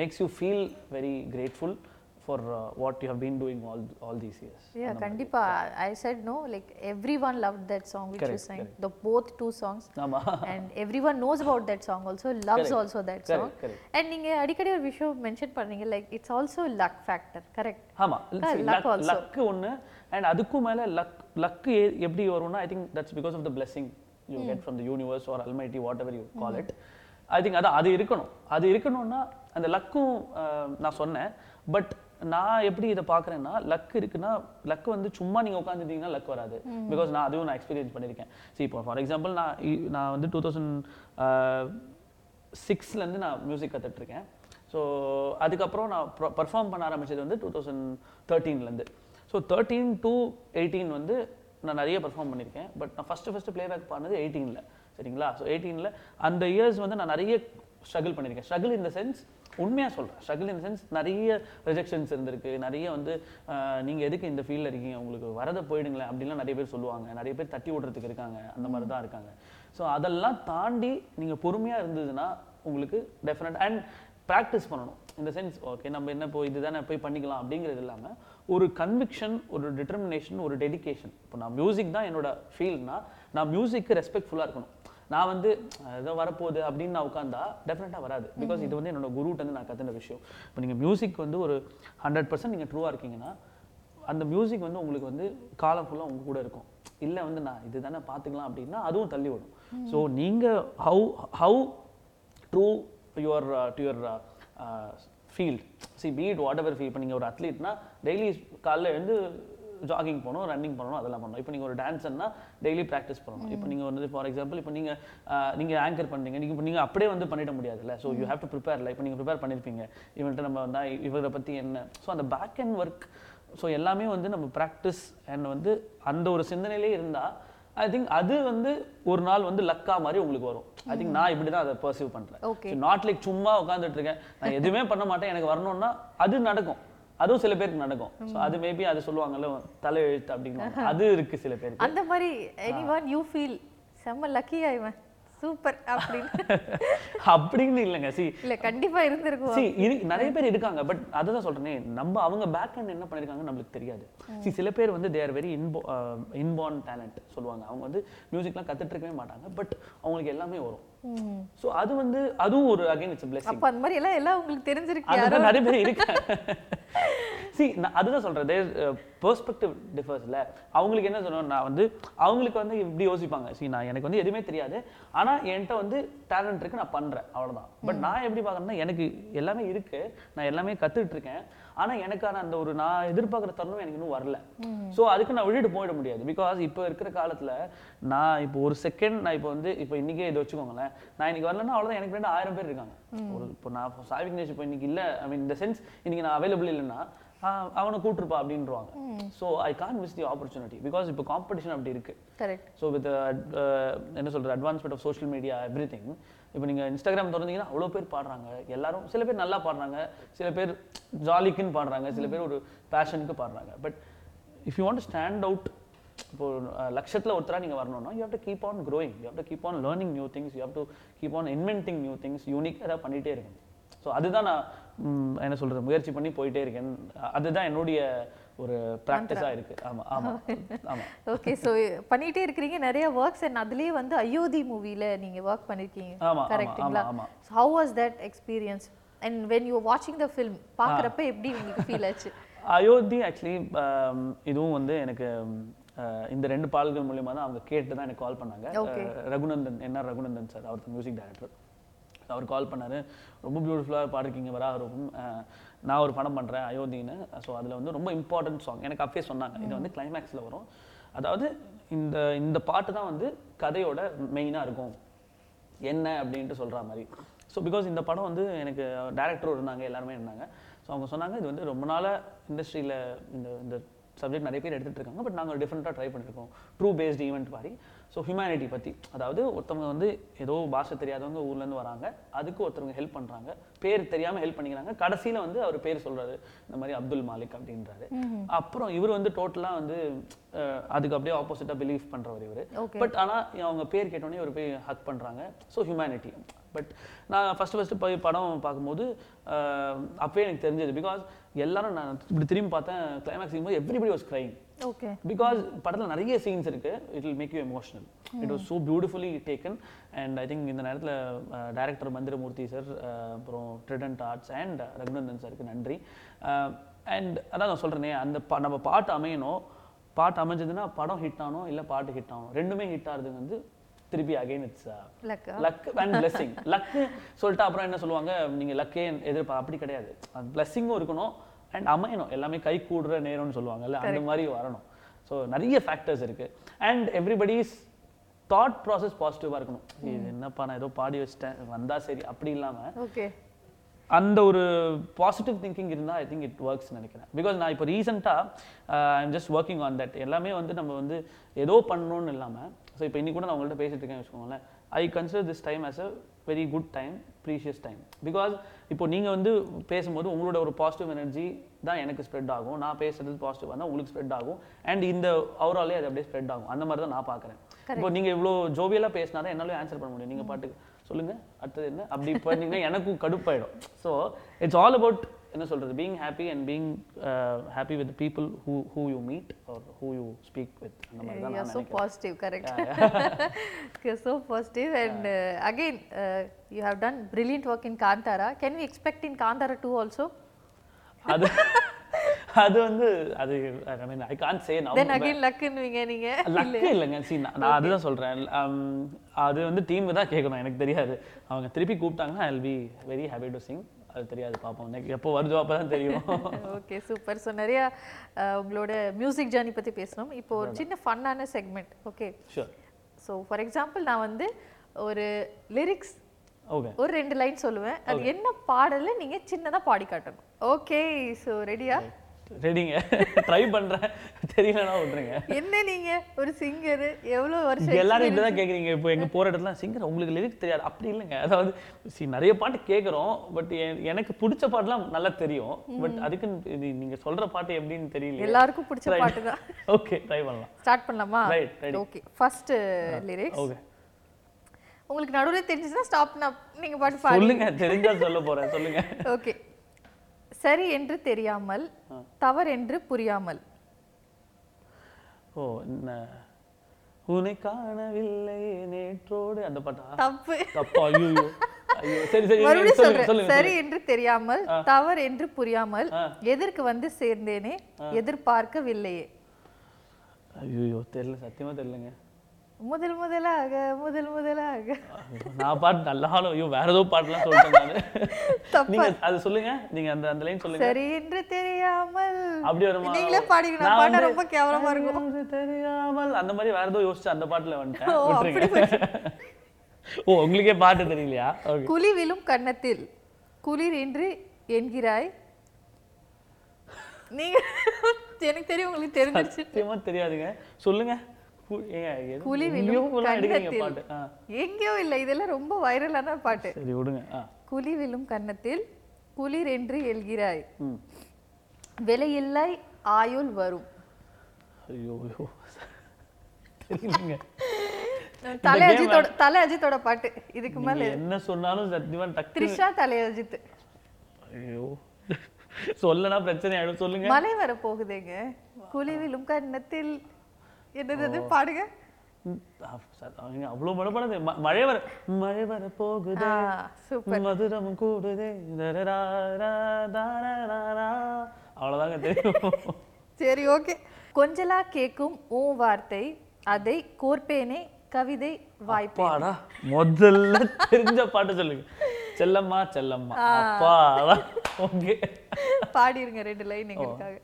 makes you feel very grateful for what you have been doing all all these years Yeah, கண்டிப்பா I said no like everyone loved that song which you Correct, sang the both two songs ஆமா and everyone knows about that song also loves Correct. also that Correct, song correct. and நீங்க அடிக்கடி ஒரு விஷயம் mention பண்ணீங்க like it's also luck factor correct ஆமா Ah, luck also. Luck ஒன்று and அதுக்கும் மேல லக் லக்கு எப்படி வரும்னா I think that's because of the blessing you get from the universe or almighty whatever you call it I think அதான் அது இருக்கணும் அது இருக்கணும்னா அந்த லக்கும் நான் சொன்னேன் பட் நான் எப்படி இதை பார்க்குறேன்னா லக் இருக்குன்னா லக் வந்து சும்மா நீங்கள் உட்காந்துட்டீங்கன்னா லக் வராது. பிகாஸ் நான் அதுவும் நான் எக்ஸ்பீரியன்ஸ் பண்ணியிருக்கேன். சரி இப்போ ஃபார் எக்ஸாம்பிள் நான் நான் வந்து டூ தௌசண்ட் சிக்ஸ்லேருந்து நான் மியூசிக் கற்றுட்ருக்கேன் ஸோ அதுக்கப்புறம் நான் பர்ஃபார்ம் பண்ண ஆரம்பிச்சது வந்து டூ தௌசண்ட் தேர்ட்டீன்லேருந்து ஸோ தேர்ட்டீன் டு எயிட்டீன் வந்து நான் நிறைய பர்ஃபார்ம் பண்ணியிருக்கேன். பட் நான் ஃபஸ்ட்டு ஃபஸ்ட்டு ப்ளேபேக் பண்ணது எயிட்டீனில் சரிங்களா? ஸோ எயிட்டீனில் அந்த இயர்ஸ் வந்து நான் நிறைய ஸ்ட்ரகிள் பண்ணியிருக்கேன். ஸ்ட்ரகிள் இந்த சென்ஸ் உண்மையாக சொல்கிறேன் ஸ்ட்ரகிள் இந்த சென்ஸ் நிறைய ரிஜெக்ஷன்ஸ் இருந்திருக்கு. நிறைய வந்து நீங்கள் எதுக்கு இந்த ஃபீல்டில் இருக்கீங்க? உங்களுக்கு வரதை போயிடுங்களேன் அப்படின்லாம் நிறைய பேர் சொல்லுவாங்க. நிறைய பேர் தட்டி விடுறதுக்கு இருக்காங்க. அந்த மாதிரி தான் இருக்காங்க. ஸோ அதெல்லாம் தாண்டி நீங்கள் பொறுமையாக இருந்ததுன்னா உங்களுக்கு டெஃபினட் அண்ட் ப்ராக்டிஸ் பண்ணணும். இந்த சென்ஸ் ஓகே நம்ம என்ன போய் இதுதானே போய் பண்ணிக்கலாம் அப்படிங்கிறது இல்லாமல் ஒரு கன்விக்ஷன் ஒரு டிட்டர்மினேஷன் ஒரு டெடிகேஷன் இப்போ நான் மியூசிக் தான் என்னோட ஃபீல்ட்னா நான் மியூசிக்கு ரெஸ்பெக்ட்ஃபுல்லாக இருக்கணும். நான் வந்து ஏதோ வரப்போகுது அப்படின்னு நான் உட்காந்தா டெஃபினட்டாக வராது. பிகாஸ் இது வந்து என்னோட குருட்ட வந்து நான் கற்றுன விஷயம். இப்போ நீங்கள் மியூசிக் வந்து ஒரு ஹண்ட்ரட் பர்சன்ட் நீங்கள் ட்ரூவாக இருக்கீங்கன்னா அந்த மியூசிக் வந்து உங்களுக்கு வந்து காலம் ஃபுல்லாக உங்க கூட இருக்கும். இல்லை வந்து நான் இது தானே பார்த்துக்கலாம் அப்படின்னா அதுவும் தள்ளி விடும். ஸோ நீங்கள் how how true your to your field see be it whatever field இப்போ நீங்கள் ஒரு அத்லீட்னா டெய்லி காலைல எழுந்து ஜாகிங் போகணும் ரன்னிங் பண்ணணும் அதெல்லாம் பண்ணணும். இப்போ நீங்கள் ஒரு டான்ஸர்னா டெய்லி ப்ராக்டிஸ் பண்ணணும். இப்போ நீங்கள் வந்து ஃபார் எக்ஸாம்பிள் இப்போ நீங்கள் நீங்கள் ஆங்கர் பண்ணுறீங்க நீங்கள் இப்போ நீங்கள் அப்படியே வந்து பண்ணிட முடியாதுல்ல. ஸோ யூ ஹேவ் டு ப்ரிப்பேர்ல இப்போ நீங்கள் ப்ரிப்பேர் பண்ணியிருப்பீங்க இவன்ட்டு நம்ம வந்தா இவரை பற்றி என்ன? ஸோ அந்த பேக் அண்ட் ஒர்க் ஸோ எல்லாமே வந்து நம்ம ப்ராக்டிஸ் அண்ட் வந்து அந்த ஒரு சிந்தனையிலே இருந்தால் ஐ திங்க் அது வந்து ஒரு நாள் வந்து லக்கா மாதிரி உங்களுக்கு வரும். ஐ திங்க் நான் இப்படி தான் அதை பர்சீவ் பண்ணுறேன். நாட் லைக் சும்மா உட்காந்துட்டு இருக்கேன். நான் எதுவுமே பண்ண மாட்டேன். எனக்கு வரணும்னா அது நடக்கும். அதுவும் சில பேருக்கு நடக்கும். ஸோ அது மேபி அது சொல்லுவாங்கல்ல தலை எழுத்து அப்படின்னு அது இருக்கு சில பேருக்கு. அந்த மாதிரி எனிவன் யூ ஃபீல் செம்ம லக்கியா இவன். சூப்பர் அப்படின்னு. அப்படின்னு இல்லைங்க. சி இல்ல கண்டிப்பா இருந்திருக்கும். சி நிறைய பேர் இருக்காங்க பட் அதுதான் சொல்றேனே நம்ம அவங்க பேக் என்ன பண்ணிருக்காங்கன்னு நம்மளுக்கு தெரியாது. சி சில பேர் வந்து they're very info inborn talent சொல்லுவாங்க. அவங்க வந்து மியூசிக்லாம் கத்துட்டு இருக்கவே மாட்டாங்க பட் அவங்களுக்கு எல்லாமே வரும். ஸோ அது வந்து அதுவும் ஒரு அகைன் இட்ஸ் பிளஸிங் அப்ப அந்த மாதிரி எல்லாம் எல்லாம் உங்களுக்கு தெரிஞ்சிருக்கு அதுதான் நிறைய பேர் இருக்காங்க சி நான் அதுதான் சொல்றேன். தேர் பெர்ஸ்பெக்டிவ் டிஃபர்ஸ்ல அவங்களுக்கு என்ன சொல்லணும் நான் வந்து அவங்களுக்கு வந்து இப்படி யோசிப்பாங்க. சி நான் எனக்கு வந்து எதுவுமே தெரியாது. ஆனா என்கிட்ட வந்து டேலண்ட் இருக்கு நான் பண்றேன். அவ்வளவுதான். பட் நான் எப்படி பார்க்கறேன்னா எனக்கு எல்லாமே இருக்கு. நான் எல்லாமே கத்துக்கிட்டு இருக்கேன். ஆனா எனக்கான அந்த ஒரு நான் எதிர்பார்க்குற தருணம் எனக்கு இன்னும் வரல. ஸோ அதுக்கு நான் விட்டுட்டு போயிட முடியாது. பிகாஸ் இப்போ இருக்கிற காலத்துல நான் இப்போ ஒரு செகண்ட் நான் இப்போ வந்து இப்போ இன்னைக்கே இதை வச்சுக்கோங்களேன். நான் இன்னைக்கு வரலன்னா அவ்வளவுதான். எனக்கு ரெண்டு ஆயிரம் பேர் இருக்காங்க. ஒரு இப்போ நான் சாய் விக்னேஷ் இப்போ இன்னைக்கு இல்ல. ஐ மீன் இந்த சென்ஸ் இன்னைக்கு நான் அவைலபிள் இல்லைன்னா அவனை கூட்டிருப்பா அப்படின்றவாங்க so I can't miss the opportunity because இப்போ காம்படிஷன் அப்படி இருக்கு. ஸோ வித் என்ன சொல்றது? Advancement of social media everything இப்போ நீங்கள் இன்ஸ்டாகிராம் திறந்தீங்கன்னா அவ்வளோ பேர் பாடுறாங்க. எல்லாரும் சில பேர் நல்லா பாடுறாங்க. சில பேர் ஜாலிக்குன்னு பாடுறாங்க. சில பேர் ஒரு பேஷனுக்கு பாடுறாங்க. But if you want stand out இப்போ லட்சத்தில் லட்சத்துல ஒருத்தரா நீங்க வரணும்னா you have to keep on growing you have to keep on learning new things you have to keep on inventing new things unique ஏதாவது பண்ணிட்டே இருக்கணும். ஸோ அதுதான் நான் என்ன சொல்றது முயற்சி பண்ணி போயிட்டே இருக்கேன். அதுதான் என்னுடைய ஒரு ப்ராக்டிஸாக இருக்கு. ஆமா ஆமா ஆமா. ஓகே ஸோ பண்ணிட்டே இருக்கிறீங்க. நிறைய ஒர்க்ஸ் அண்ட் அதுலயே வந்து அயோத்தி மூவில நீங்க ஒர்க் பண்ணிருக்கீங்க. ஆமா, ஆமா, கரெக்ட்டுங்களா ஆமா, how was that experience and when you வாட்சிங் த ஃபில்ம் பார்க்குறப்ப எப்படி உங்களுக்கு ஃபீல் ஆச்சு? அயோத்தி ஆக்சுவலி இதுவும் வந்து எனக்கு அஹ், இந்த ரெண்டு பாடல்கள் மூலியமா தான் அவங்க கேட்டு தான் எனக்கு கால் பண்ணாங்க. ரகுநந்தன் என்ஆர் ரகுநந்தன் சார் அவர் மியூசிக் டைரக்டர் அவர் கால் பண்ணாரு. ரொம்ப பியூட்டிஃபுல்லாக பாடிருக்கீங்க வராகரூபம். அஹ், நான் ஒரு படம் பண்ணுறேன் அயோத்தின்னு. ஸோ அதில் வந்து ரொம்ப இம்பார்ட்டன்ட் சாங் எனக்கு அப்பயே சொன்னாங்க. இது வந்து கிளைமேக்ஸில் வரும். அதாவது இந்த இந்த பாட்டு தான் வந்து கதையோட மெயினாக இருக்கும். என்ன அப்படின்ட்டு சொல்கிற மாதிரி. ஸோ பிகாஸ் இந்த படம் வந்து எனக்கு டேரக்டரும் இருந்தாங்க எல்லாருமே இருந்தாங்க. ஸோ அவங்க சொன்னாங்க இது வந்து ரொம்ப நாளாக இண்டஸ்ட்ரியில் இந்த இந்த சப்ஜெக்ட் நிறைய பேர் எடுத்துகிட்டு இருக்காங்க பட் நாங்கள் டிஃப்ரெண்ட்டாக ட்ரை பண்ணியிருக்கோம் ட்ரூ பேஸ்ட் ஈவெண்ட் மாதிரி. ஸோ ஹியூமனிட்டி பற்றி அதாவது ஒருத்தவங்க வந்து ஏதோ பாஷை தெரியாதவங்க ஊர்லேருந்து வராங்க. அதுக்கு ஒருத்தவங்க ஹெல்ப் பண்ணுறாங்க பேர் தெரியாமல் ஹெல்ப் பண்ணிக்கிறாங்க. கடைசியில் வந்து அவர் பேர் சொல்றாரு. இந்த மாதிரி அப்துல் மாலிக் அப்படின்றாரு. அப்புறம் இவர் வந்து டோட்டலாக வந்து அதுக்கு அப்படியே ஆப்போசிட்டாக பிலீவ் பண்ணுறவர் இவர். பட் ஆனா அவங்க பேர் கேட்டோடனே ஒரு போய் ஹக் பண்றாங்க. ஸோ ஹியூமனிட்டி பட் நான் ஃபர்ஸ்ட் ஃபர்ஸ்ட் போய் படம் பார்க்கும்போது ஆஹ், அப்பவே எனக்கு தெரிஞ்சது. பிகாஸ் எல்லாரும் நான் இப்படி திரும்பி பார்த்தேன் கிளைமேக்ஸ் போது everybody was crying. Okay because படத்துல நிறைய சீன்ஸ் இருக்கு. It will make you emotional it was so beautifully taken and I think இந்த நேரத்துல டைரக்டர் மந்திரமூர்த்தி சார் அப்புறம் ட்ரிடன்ட் ஆர்ட்ஸ் அண்ட் ரகுநந்தன் சாருக்கு நன்றி. அண்ட் அதான் நான் சொல்றேனே அந்த பா- நம்ம பாட்டு அமையணும். பாட்டு அமைஞ்சதுன்னா படம் ஹிட் ஆகணும் இல்ல பாட்டு ஹிட் ஆகணும் ரெண்டுமே ஹிட் ஆகுறது வந்து திருப்பி அகைன் இட்ஸ் லக்கா லக் அண்ட் பிளெஸிங் லக்கு சொல்லிட்டு அப்புறம் என்ன சொல்லுவாங்க? நீங்க லக்கே எதிர்ப்பா அப்படி கிடையாது. பிளெஸிங்கும் இருக்கணும். அண்ட் அமையணும். எல்லாமே கை கூடுற நேரம்னு சொல்லுவாங்கல்ல அந்த மாதிரி வரணும். ஸோ நிறைய ஃபேக்டர்ஸ் இருக்கு. அண்ட் எவ்ரிபடிஸ் தாட் ப்ராசஸ் பாசிட்டிவாக இருக்கணும். இது என்னப்பா நான் ஏதோ பாடி வச்சிட்டேன். வந்தா சரி அப்படி இல்லாம ஓகே. அந்த ஒரு பாசிட்டிவ் திங்கிங் இருந்தால் ஐ திங்க் இட் ஒர்க்ஸ் நினைக்கிறேன். பிகாஸ் நான் இப்போ ரீசெண்டாக I'm just working on that எல்லாமே வந்து நம்ம வந்து ஏதோ பண்ணணும்னு இல்லாமல் ஸோ இப்போ இன்னைக்கு கூட நான் உங்கள்கிட்ட பேசிட்டு இருக்கேன் வச்சுக்கோங்களேன். I consider this time as a very good time precious time because இப்போ நீங்கள் வந்து பேசும்போது உங்களோட ஒரு பாசிட்டிவ் எனர்ஜி தான் எனக்கு ஸ்ப்ரெட் ஆகும். நான் பேசுறது பாசிட்டிவாக இருந்தால் உங்களுக்கு ஸ்ப்ரெட் ஆகும். அண்ட் இந்த ஓவராலே அது அப்படியே ஸ்ப்ரெட் ஆகும். அந்த மாதிரி தான் நான் பார்க்குறேன். இப்போ நீங்கள் இவ்வளோ ஜோவியலாக பேசினா தான் என்னால ஆன்சர் பண்ண முடியும். நீங்கள் பாட்டுக்கு சொல்லுங்க. அடுத்தது என்ன? அப்படி பண்ணீங்கன்னா எனக்கும் கடுப்பாயிடும். ஸோ இட்ஸ் ஆல் அபவுட் என்ன சொல்றது being happy and being happy with people who who you meet or who you speak with அந்த மாதிரி தான் நான் so நினைக்கிறேன். positive correct. You're so positive and uh, again uh, you have done brilliant work in kantara. Can we expect in kantara 2 also? அது அது வந்து அது I mean I can say now then again luck ன்னுவீங்க நீங்க luck இல்லைங்க. C நான் அதுதான் சொல்றேன். Um, அது வந்து டீம் தான் கேட்கணும் எனக்கு தெரியாது. அவங்க திருப்பி கூப்பிட்டாங்கன்னா I will be very happy to sing அது தெரியாது பார்ப்போம் எப்போ வருதோ அப்போ தான் தெரியும். Okay super. ஸோ நிறைய உங்களோட மியூசிக் ஜேர்னி பத்தி பேசணும். இப்போ ஒரு சின்ன ஃபன்னான segment okay? Sure so for example நான் வந்து ஒரு லிரிக்ஸ் ஓகே ஒரு ரெண்டு லைன் சொல்லுவேன். அது என்ன பாடல நீங்க சின்னதா பாடி காட்டணும். ஓகே ஸோ ரெடியா ரெடிங்க ட்ரை பண்றேன். தெரியலனா விட்டுருங்க. என்ன நீங்க? ஒரு சிங்கர் எவ்வளவு வருஷம் எல்லாரும் இப்படிதான் கேக்குறீங்க. இப்போ எங்க போற இடத்துல சிங்கர் உங்களுக்கு லிரிக்ஸ் தெரியாது. அப்படி இல்லைங்க. அதாவது see, நிறைய பாட்டு கேக்குறோம் பட் எனக்கு பிடிச்ச பாட்டுலாம் நல்லா தெரியும். பட் அதுக்கு இது நீங்க சொல்ற பாட்டு எப்படின்னு தெரியல எல்லாருக்கும் பிடிச்ச பாட்டு தான். ஓகே ட்ரை பண்ணலாம். ஸ்டார்ட் பண்ணலாமா? Right, ready. Okay first lyrics okay உங்களுக்கு நடுவில் தெரிஞ்சுச்சுன்னா ஸ்டாப் நீங்க பாட்டு பாடி. சொல்லுங்க தெரிஞ்சா சொல்ல போறேன். சொல்லுங்க. ஓகே சரி என்று தெரியாமல் தவறு என்று புரியாமல். ஓ உன்னை காணவில்லை நேற்றோடு. அந்த பாட்டா? தப்பு. தப்பா? ஐயோ சரி சரி சொல்றேன். சரி என்று தெரியாமல் தவறு என்று புரியாமல் எதற்கு வந்து சேர்ந்தேனே எதிர்பார்க்கவில்லையே. ஐயோ தெரியல. சத்தியமா தெரியலங்க. முதல் முதலாக முதல் முதலாக. நான் பாட்டு நல்லா ஐயோ வேற ஏதோ பாட்டுலாம் சொல்லிட்டேன். நீங்க அது சொல்லுங்க. நீங்க அந்த அந்த லைன் சொல்லுங்க. சரி என்று தெரியாமல். அப்படி வருமா நீங்களே பாடிங்க நான் பாட ரொம்ப கேவலமா இருக்கும். தெரியாமல் அந்த மாதிரி வேற ஏதோ யோசிச்சு அந்த பாட்டுல வந்துட்டேன். ஓ, உங்களுக்கே பாட்டு தெரியலையா? விழும் கன்னத்தில் குளிர் என்று என்கிறாய். நீங்க எனக்கு தெரியும் உங்களுக்கு தெரிஞ்சிருச்சு. தெரியாதுங்க. சொல்லுங்க. எங்கேயோ இல்லை இதெல்லாம் ரொம்ப வைரலான பாட்டு. சரி விடுங்க. ஆ. குழி விழும் கன்னத்தில் குளிர் என்று எழுகிறாய் விலையில்லை ஆயுள் வரும். ஐயோ தெரியலங்க. தலை அஜித்தோட தலை அஜித்தோட பாட்டு. இதுக்கு மேல. என்ன சொன்னாலும் சத்தியமா டக்கு த்ரிஷா தலை அஜித். ஐயோ. சொல்லனா பிரச்சனை ஆயிடும் சொல்லுங்க. மழை வர போகுதேங்க குழி விழும் கன்னத்தில் என்னது பாடுங்க. அவ்வளவு மழைப்படாது மழை வர மழை வர போகுது மதுரம் கூடுதே. அவ்வளவுதாங்க தெரியும். சரி ஓகே. கொஞ்சலா கேக்கும் ஊ வார்த்தை அதை கோர்ப்பேனே கவிதை வாய்ப்பு அப்பாடா முதல்ல தெரிஞ்ச பாட்டு சொல்லுங்க. செல்லம்மா செல்லம்மா. அப்பாடா. ஓகே. பாடிருங்க ரெண்டு லைன் எங்களுக்காக.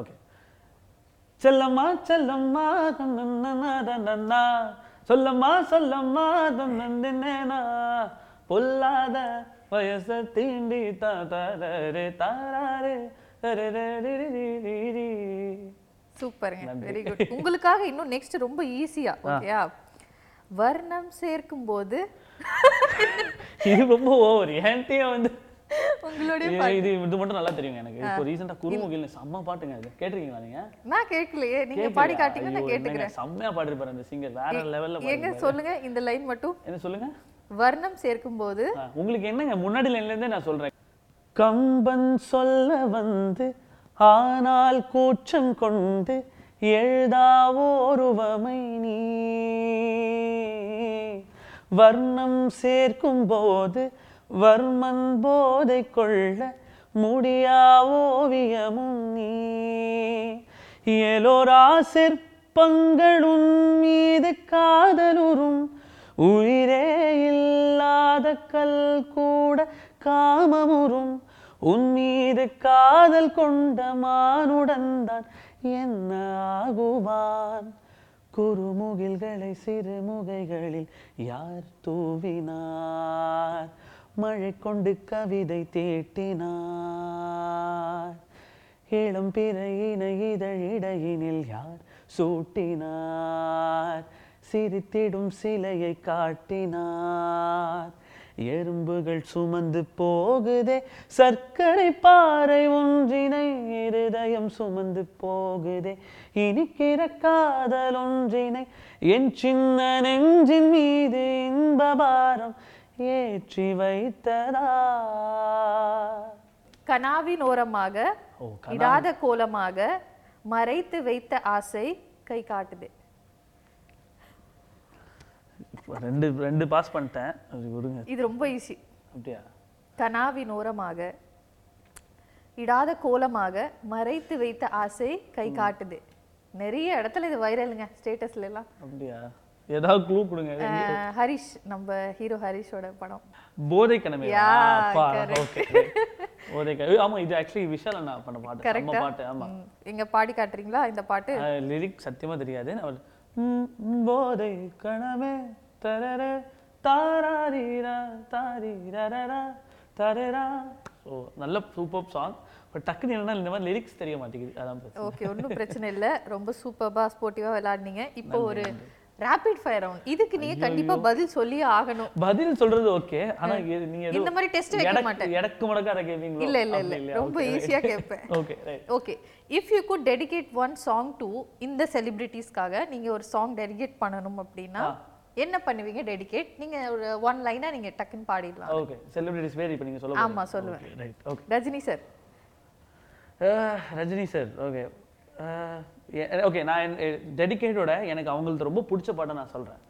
ஓகே. செல்லம்மா செல்லம்மா தன்னன்னா சொல்லம்மா சொல்லம்மா தன்னன்னா பொல்லாத வயச தீண்டி தாரே தாரே தரே சூப்பருங்க வெரி குட் உங்களுக்காக இன்னும் நெக்ஸ்ட் ரொம்ப ஈஸியா ஓகேயா வர்ணம் சேர்க்கும் போது இது ரொம்ப ஓவர் என்கிட்டயே வந்து உங்களுடைய இது- மட்டும் நல்லா தெரியுங்க எனக்கு. இப்போ ரீசெண்டா செம்ம பாட்டுங்க இது கேட்டிருக்கீங்களா நீங்க? நான் கேட்கலையே. நீங்க பாடி? காட்டுங்க நான் கேட்டுக்கிறேன். செம்மையா பாடிருப்பாரு அந்த சிங்கர் வேற லெவல்ல எங்க சொல்லுங்க இந்த லைன் மட்டும். என்ன சொல்லுங்க? வர்ணம் சேர்க்கும் போது உங்களுக்கு என்னங்க முன்னாடி லைன்ல இருந்தே நான் சொல்றேன். கம்பன் சொல்ல வந்து ஆனால் கூச்சம் கொண்டு எழுதாவோருவமை நீ. வர்ணம் சேர்க்கும் போது வர்மன் போதை கொள்ள முடியா ஓவியமும் நீ. எலோரா சிற்பங்களும் மீது காதலுறும். உயிரே இல்லாத கல் கூட காமமுறும். உன் மீது காதல் கொண்ட மானுடன் தான் என்ன ஆகுவான்? குறுமுகில்களை சிறுமுகைகளில் யார் தூவினார்? மழை கொண்டு கவிதை தீட்டினார். இளம் பிறையினை இதழிடையினில் யார் சூட்டினார்? சிரித்திடும் சிலையை காட்டினார். எறும்புகள் சுமந்து போகுதே சர்க்கரை பாறை ஒன்றினை இருதயம் சுமந்து போகுதே இனிக்கிற காதல் ஒன்றினை என் சின்ன நெஞ்சின் மீது இன்பபாரம் ஏற்றி வைத்ததா? கனாவின் ஓரமாக இடாத கோலமாக மறைத்து வைத்த ஆசை கை காட்டுது. ரெண்டு ரெண்டு பாஸ் பண்ணிட்டேன். இது ரொம்ப ஈஸி அப்படியா? கனாவின் ஓரமாக இடாத கோலமாக மறைத்து வைத்த ஆசை கை காட்டுது. நிறைய இடத்துல இது வைரலுங்க ஸ்டேட்டஸ்ல எல்லாம். அப்படியா? ஏதாவது க்ளூ கொடுங்க. ஹரிஷ் நம்ம ஹீரோ ஹரிஷோட படம். போதை கனமே. ஓகே போதை ஆமா இது ஆக்சுவலி விஷால் அண்ணா பண்ண பாட்டு. நம்ம பாட்டு ஆமா. இங்க பாடி காட்டுறீங்களா இந்த பாட்டு? லிரிக் சத்தியமா தெரியாது. ம், போதை கனவே தரர தாராரீரா தாரீரரரா தரரா. ஸோ நல்ல சூப்பர் சாங் பட் டக்குன்னு என்னன்னா இந்த மாதிரி லிரிக்ஸ் தெரிய மாட்டேங்குது. அதான் ஓகே ஒன்றும் பிரச்சனை இல்ல. ரொம்ப சூப்பர்பா ஸ்போர்ட்டிவா விளையாடுனீங்க. இப்போ ஒரு ரேபிட் ஃபயர் ரவுண்ட் இதுக்கு நீங்க கண்டிப்பா பதில் சொல்லியே ஆகணும். பதில் சொல்றது ஓகே ஆனா நீங்க இந்த மாதிரி டெஸ்ட் வைக்க மாட்டேன். எடக்கு முடக்கா அதை கேட்பீங்களோ இல்ல இல்ல. இல்ல ரொம்ப ஈஸியா. கேட்பேன் okay okay if you could dedicate one song to இந்த செலிபிரிட்டிஸ்க்காக நீங்க ஒரு சாங் டெடிகேட் பண்ணணும் அப்படின்னா என்ன பண்ணுவீங்க டெடிகேட் நீங்க ஒரு ஒன் லைனா நீங்க டக்குன்னு பாடிடலாம். ஓகே செலிபிரிட்டிஸ் பேர் இப்போ நீங்கள் சொல்ல ஆமா, சொல்லுவேன். Right okay Rajini sir Rajini sir okay okay நான் டெடிகேட்டோட எனக்கு அவங்களுக்கு ரொம்ப பிடிச்ச பாட்டை நான் சொல்கிறேன்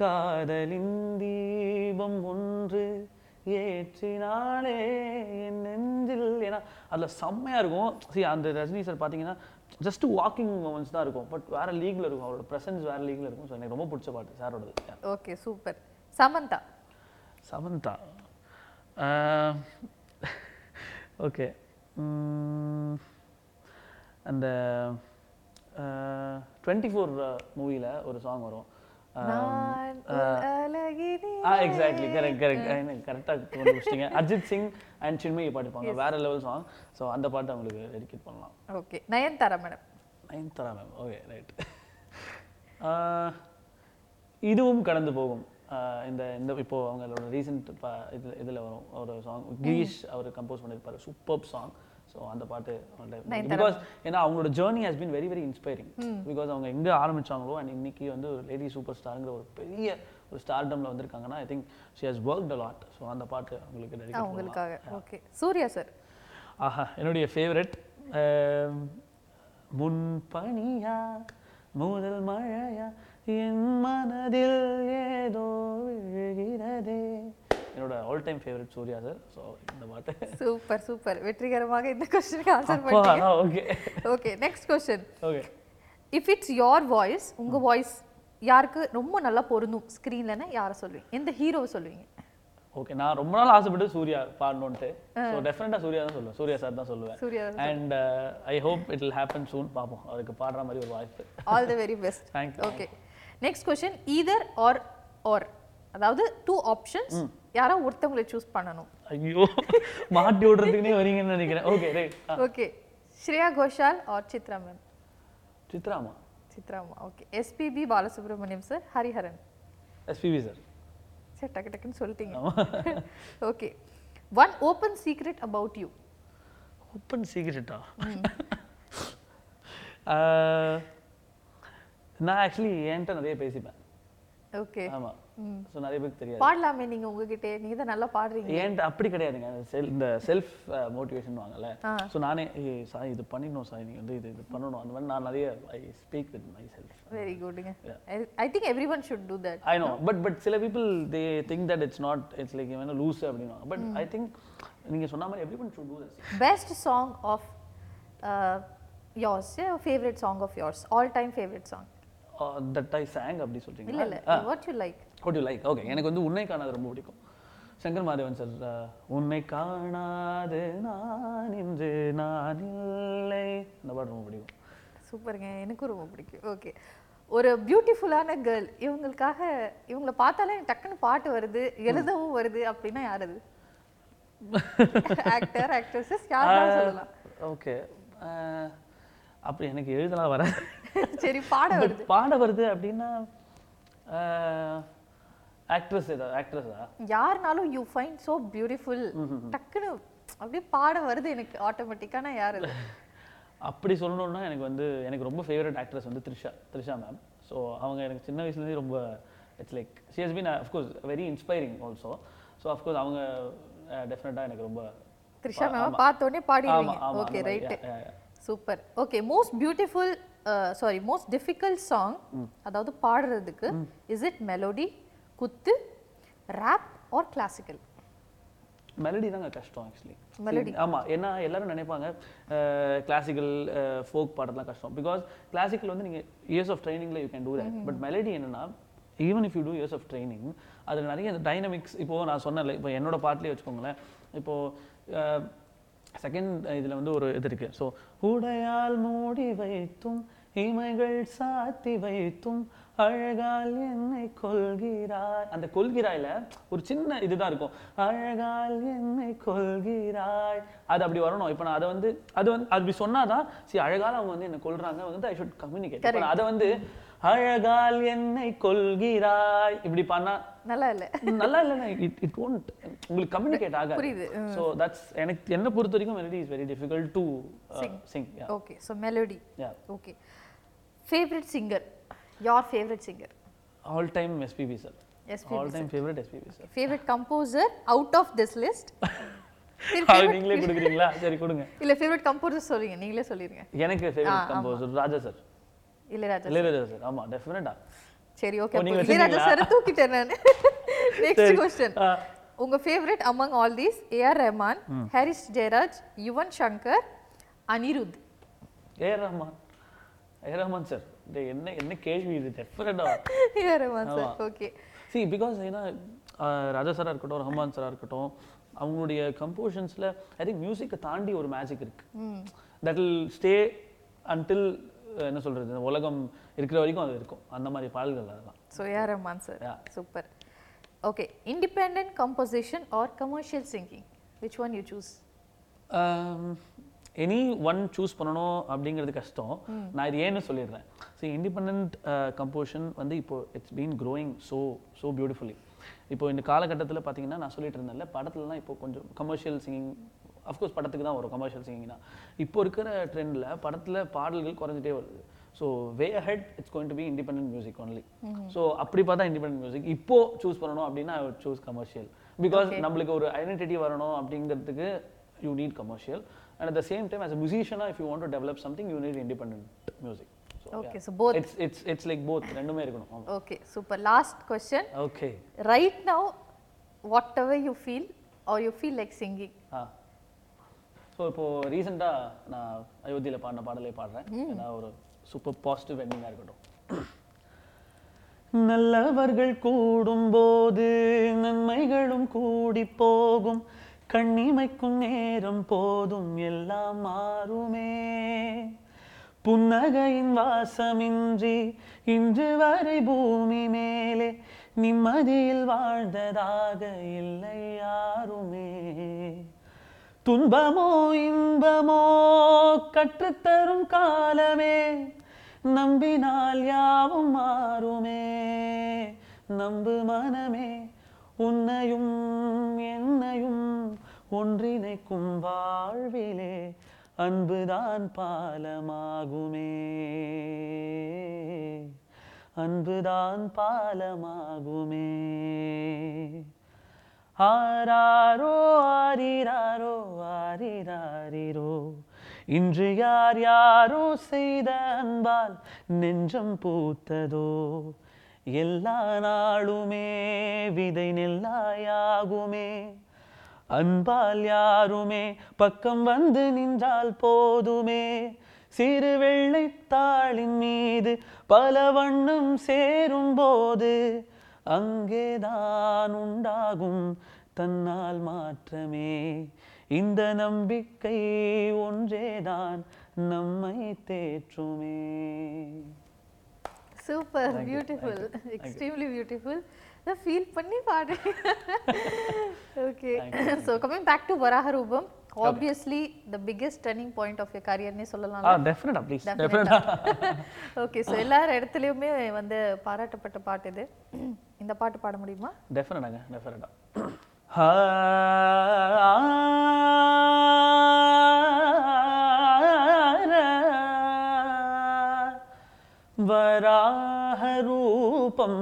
காதலின் தீபம் ஒன்று ஏற்றினாலே என் நெஞ்சில் ஏன்னா அதில் செம்மையாக இருக்கும். See அந்த ரஜினி சார் பார்த்தீங்கன்னா ஜஸ்ட் வாக்கிங் மூமெண்ட்ஸ் தான் இருக்கும். பட் வேற லீக்ல இருக்கும். அவரோட ப்ரெசன்ஸ் வேற லீக்ல இருக்கும். ஸோ எனக்கு ரொம்ப பிடிச்ச பாட்டு சாரோடது okay super Samantha. Samantha. Okay அந்த டுவெண்ட்டி ஃபோர் மூவியில் ஒரு சாங் வரும். எக்ஸாக்ட்லி கரெக்ட் கரெக்ட் கரெக்டாக கண்டுபிடிச்சிங்க அர்ஜித் சிங் அண்ட் சின்மயி பாடிப்பாங்க வேற லெவல் சாங் ஸோ அந்த பாட்டை அவங்களுக்கு டெடிகேட் பண்ணலாம். Okay Nayanthara madam. Nayanthara ma'am. Okay right இதுவும் கடந்து போகும். இந்த இந்த இப்போ அவங்களோட ரீசெண்ட் இது இதில் வரும். ஒரு சாங் கிரீஷ் அவர் கம்போஸ் பண்ணியிருப்பாரு சூப்பர் சாங் ஸோ அந்த பாட்டு பிகாஸ் ஏன்னா அவங்களோட journey has been very very inspiring because அவங்க எங்கே ஆரம்பிச்சாங்களோ அண்ட் இன்னைக்கு வந்து ஒரு லேடி சூப்பர் ஸ்டாருங்கிற ஒரு பெரிய ஒரு ஸ்டார்டம்ல வந்திருக்காங்கன்னா I think she has work a lot. So அந்த பாட்டு அவங்களுக்கு உங்களுக்காக. ஓகே சூர்யா சார் ஆஹா என்னுடைய ஃபேவரட் முன்பனியா முதல் மழையா என் மனதில் ஏதோ விழுகிறதே. என்னோட all time favourite Suriya sir so இந்த பாட்டு சூப்பர் சூப்பர். வெற்றிகரமாக இந்த கொஸ்டினுக்கு ஆன்சர் பண்ணிட்டீங்க. Okay okay next question okay if it's your voice உங்க வாய்ஸ் யாருக்கு ரொம்ப நல்லா பொருந்தும்? ஸ்க்ரீன்லன்னா யாரை சொல்லுவீங்க? எந்த ஹீரோவை சொல்லுவீங்க? ஓகே நான் ரொம்ப நாள் ஆசைப்பட்டு சூர்யா பாடணுன்ட்டு ஸோ டெஃபினட்டாக சூர்யா தான் சொல்லுவேன். சூர்யா சார் தான் சொல்லுவேன். And I hope it will happen soon பார்ப்போம் அவருக்கு பாடுற மாதிரி ஒரு வாய்ப்பு. All the very best you. Okay next question either or or அதாவது டூ ஆப்ஷன்ஸ் யாரோ ஒருத்தவங்களை சூஸ் பண்ணணும். ஐயோ மாட்டி விடுறதுக்குனே வரீங்கன்னு நினைக்கிறேன். Okay right okay Shreya Ghoshal or Chithra ma'am சித்ராமா. சித்ராமா okay SPB Balasubrahmanyam sir Hariharan. SPB sir சரி டக்கு டக்குன்னு சொல்லிட்டீங்க. Okay one open secret about you open சீக்ரெட்டா நான் ஆக்சுவலி என்கிட்ட நிறைய பேசிப்பேன். ஓகே ஆமா. ஸோ நிறைய பேருக்கு தெரியாது. பாடலாமே நீங்க உங்ககிட்ட நீங்க தான் நல்லா பாடுறீங்க. என்கிட்ட அப்படி கிடையாதுங்க. செல் இந்த செல்ஃப் மோட்டிவேஷன் வாங்கல. ஸோ நானே சாய் இது பண்ணிடணும் சாய். நீ வந்து இது இது பண்ணணும். அந்த மாதிரி நான் நிறைய I speak with myself very குட்ங்க I think everyone should do that I know but but சில people they think that it's not it's like வேணும் லூஸ் அப்படின்னா பட் ஐ திங்க் நீங்க சொன்ன மாதிரி everyone should do this best song of yours. Favourite song of yours. All time favourite song that I song அப்படி சொல்றீங்க இல்ல இல்ல. What you like what you like okay எனக்கு வந்து உன்னை காணாது ரொம்ப பிடிக்கும். சங்கர் மாதவன் சார் உன்னை காணாது நான் இன்று நான் இல்லை. அந்த பாட்டு ரொம்ப பிடிக்கும். சூப்பருங்க எனக்கும் ரொம்ப பிடிக்கும். ஓகே ஒரு பியூட்டிஃபுல்லான கேர்ள் இவங்களுக்காக இவங்கள பார்த்தாலே டக்குன்னு பாட்டு வருது எழுதவும் வருது அப்படின்னா யார் அது? ஆக்டர் ஆக்ட்ரஸஸ் யாரும் சொல்லலாம். ஓகே அப்படி எனக்கு எழுதலாம் வர சரி பாட வருது. பாட வருது அப்படின்னா ஆக்ட்ரஸ் ஏதாவது ஆக்ட்ரஸா யாருனாலும் யூ ஃபைண்ட் சோ பியூட்டிஃபுல் டக்குன்னு அப்படியே பாட வருது எனக்கு ஆட்டோமேட்டிக்கான யார் அது? அப்படி சொல்லணும்னா எனக்கு வந்து எனக்கு ரொம்ப ஃபேவரட் ஆக்ட்ரஸ் வந்து த்ரிஷா த்ரிஷா மேம் ஸோ அவங்க எனக்கு சின்ன வயசுலேருந்தே ரொம்ப it's like she has been of course very inspiring also so of course அவங்க டெஃபினட்டாக எனக்கு ரொம்ப த்ரிஷா மேம் பார்த்த உடனே பாடிடுவீங்க. Okay right. Super okay most beautiful sorry most difficult song அதாவது பாடுறதுக்கு இஸ் இட் மெலோடி குத்து ரேப் ஆர் கிளாசிக்கல் மெலடி தாங்க கஷ்டம் ஆக்சுவலி Melody. ஆமா ஏன்னா எல்லாரும் நினைப்பாங்க கிளாசிக்கல் ஃபோக் பாடுறதுலாம் கஷ்டம். பிகாஸ் கிளாசிக்கல் வந்து நீங்க years of ட்ரைனிங்ல you can do that but melody என்னன்னா even if you do years of training அது நிறைய டைனமிக்ஸ் இப்போ நான் சொன்னேன்ல இப்போ என்னோட பாட்டிலே வச்சுக்கோங்களேன். இப்போ செகண்ட் இதுல வந்து ஒரு இது இருக்கு. ஸோ உடையால் மூடி வைத்தும் இமைகள் சாத்தி வைத்தும் அழகால் என்னை கொள்கிறாய் அந்த கொள்கிறாய்ல ஒரு சின்ன இதுதான் இருக்கும். அழகால் என்னை கொள்கிறாய் அது அப்படி வரணும். இப்போ நான் அதை வந்து அது வந்து அப்படி சொன்னாதான் சரி அழகால் அவங்க வந்து என்னை கொள்றாங்க வந்து ஐ ஷுட் கம்யூனிகேட் அதை வந்து அழகால் என்னை கொள்கிறாய் இப்படி பண்ணா நல்லா இல்ல. நல்லா இல்லைன்னா இட் இட் ஒன்ட் உங்களுக்கு கம்யூனிகேட் ஆகாது. புரியுது. ஸோ தட்ஸ் எனக்கு என்ன பொறுத்த வரைக்கும் melody is very difficult to sing okay so melody okay favourite singer யார் favourite singer all time SPB sir SPB all time favourite SPB sir favourite composer out of this list நீங்களே கொடுக்குறீங்களா? சரி கொடுங்க. இல்ல ஃபேவரட் கம்போசர் சொல்லுங்க. நீங்களே சொல்லிருங்க. எனக்கு favourite composer Raja sir Ilaiyaraaja Ilaiyaraaja sir ஆமா டெஃபினட்டா சரி ஓகே இளையராஜா சார் தூக்கிட்டேன் நான். நெக்ஸ்ட் ஆ. உங்க favourite among all these AR Rahman Harris Jayaraj Yuvan Shankar Anirudh A Rahman A Rahman sir என்ன என்ன கேள்வி இது? Definitely AR Rahman sir okay. See because ஏன்னா ராஜா சாரா இருக்கட்டும் ரஹ்மான் சாரா இருக்கட்டும் அவங்களுடைய கம்போஷன்ஸ்ல ஐ திங்க் மியூசிக்கை தாண்டி ஒரு மேஜிக் இருக்கு. தட் வில் ஸ்டே அன்டில் என்ன சொல்றது உலகம் இருக்கிற வரைக்கும் அது இருக்கும். அந்த மாதிரி பாடல்கள் அதெல்லாம். So AR Rahman sir. Super okay independent composition or commercial singing which one you choose any one choose பண்ணணும் அப்படிங்கிறது கஷ்டம். நான் இது ஏன்னு சொல்லிடுறேன். ஸோ இண்டிபெண்ட் கம்போஷன் வந்து இப்போ it's been growing so so beautifully இப்போ இந்த காலகட்டத்தில் பார்த்தீங்கன்னா நான் சொல்லிட்டு இருந்தேன்ல படத்துலலாம் இப்போ கொஞ்சம் கமர்ஷியல் சிங்கிங் அஃப்கோர்ஸ் படத்துக்கு தான் வரும் கமர்ஷியல் சிங்கிங்னா இப்போ இருக்கிற ட்ரெண்டில் படத்தில் பாடல்கள் குறைஞ்சிட்டே வருது. So we head it's going to be independent music only so அப்படி பார்த்தா இண்டிபெண்ட் மியூசிக் இப்போ சூஸ் பண்ணணும் அப்படின்னா ஐ சூஸ் கமர்ஷியல் பிகாஸ் நம்மளுக்கு ஒரு ஐடென்டிட்டி வரணும் அப்படிங்கிறதுக்கு you need commercial and at the same time as a musician if you want to develop something you need independent music. So Okay, yeah. so both. it's it's it's like both. ரெண்டுமே இருக்கணும் okay super last question okay right now whatever you feel or you feel like singing ah so இப்போ ரீசெண்டாக நான் அயோத்தியில் பாடின பாடலே பாடுறேன். ஏன்னா ஒரு சூப்பர் பாசிட்டிவ் எண்டிங்காக இருக்கட்டும். நல்லவர்கள் கூடும்போது நன்மைகளும் கூடி போகும். கண்ணிமைக்கும் நேரம் போதும் எல்லாம் மாறுமே. புன்னகையின் வாசமின்றி இன்று வரை பூமி மேலே நிம்மதியில் வாழ்ந்ததாக இல்லை யாருமே. துன்பமோ இன்பமோ கற்றுத்தரும் காலமே நம்பினால் யாவும் மாறுமே. நம்பு மனமே உன்னையும் என்னையும் ஒன்றிணைக்கும் வாழ்விலே அன்புதான் பாலமாகுமே. அன்புதான் பாலமாகுமே. ஆராரோ ஆரிராரோ ஆரிராரிரோ இன்று யார் யாரோ செய்த அன்பால் நெஞ்சம் பூத்ததோ? எல்லா நாளுமே விதை நெல்லாயாகுமே. அன்பால் யாருமே பக்கம் வந்து நின்றால் போதுமே. சிறு வெள்ளைத்தாளின் மீது பல வண்ணம் சேரும் போது அங்கேதான் உண்டாகும் தன்னால் மாற்றமே. இந்த நம்பிக்கை ஒன்றேதான் நம்மை தேற்றுமே. Super beautiful extremely beautiful feel பண்ணி பாடு okay so coming back to Varaha Roopam obviously the biggest turning point of your கரியர்னே சொல்லலாம் ஆ டெஃபினட்டா ப்ளீஸ் டெஃபினட்டா ஓகே ஸோ எல்லார் இடத்துலையுமே வந்து பாராட்டப்பட்ட பாட்டு இது. இந்த பாட்டு பாட முடியுமா? டெஃபினட்டாங்க டெஃபினட்டா वराहरूपं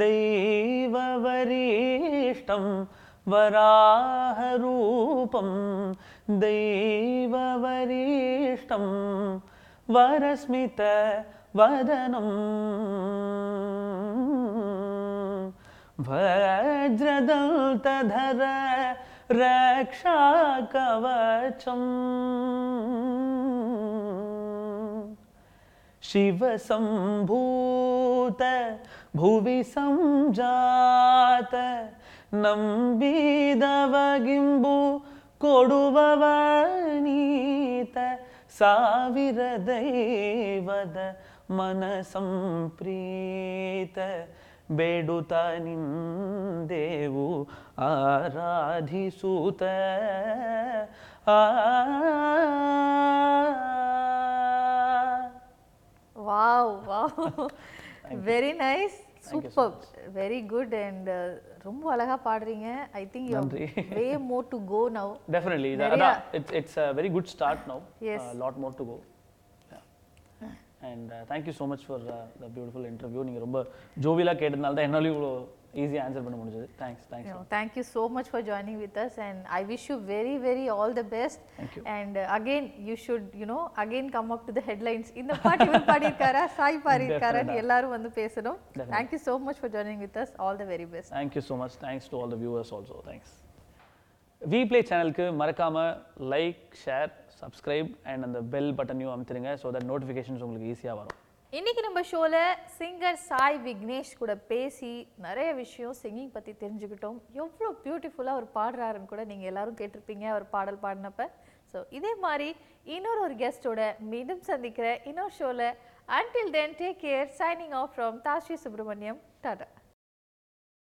दैववरिष्ठं वराहरूपं दैववरिष्ठं वरस्मितवदनम् वज्रदन्तधर रक्षाकवचम् ಶಿವ ಸಂಭೂತ ಭುವಿ ಸಂಜಾತ ನಂಬಿದವಗಿಂಬು ಕೊಡುವವ ನೀತ, ಸಾವಿರ ದೈವದ ಮನ ಸಂಪ್ರೀತ, ಬೇಡುತ ನಿಂದೇವು ಆರಾಧಿಸುತ. ಆ wow wow very nice super very good and ரொம்ப அழகா பாடுறீங்க I think you. Way more to go now Very- ada- it's, it's a very good start now. Yes. A lot more to go. Yeah. And uh, thank you so much for uh, the beautiful interview. நீங்கள் ரொம்ப ஜோவிலாக கேட்டதுனால தான் என்னாலையும் இவ்வளோ ஈஸியாக answer பண்ண முடிஞ்சது thanks thanks for joining with us and I wish you very very all the best Thank you. and uh, again you should you know again come up to the headlines இந்த பாட்டு இவர் பாடியிருக்காரா சாய் பாடியிருக்காரான்னு எல்லாரும் வந்து பேசணும் thank you so much for joining with us all the very best thank you so much thanks to all the viewers also thanks we play சேனலுக்கு மறக்காமல் லைக் ஷேர் சப்ஸ்கிரைப் அண்ட் அந்த பெல் பட்டனையும் அமுத்துருங்க ஸோ தட் நோட்டிஃபிகேஷன்ஸ் உங்களுக்கு ஈஸியாக வரும் இன்னைக்கு நம்ம ஷோவில் சிங்கர் சாய் விக்னேஷ் கூட பேசி நிறைய விஷயம் சிங்கிங் பற்றி தெரிஞ்சுக்கிட்டோம். எவ்வளோ பியூட்டிஃபுல்லாக அவர் பாடுறாருன்னு கூட நீங்கள் எல்லாரும் கேட்டிருப்பீங்க அவர் பாடல் பாடினப்ப. ஸோ இதே மாதிரி இன்னொரு ஒரு கெஸ்டோட மீண்டும் சந்திக்கிற இன்னொரு ஷோவில் until then take care signing off from Tashi Subramaniam tata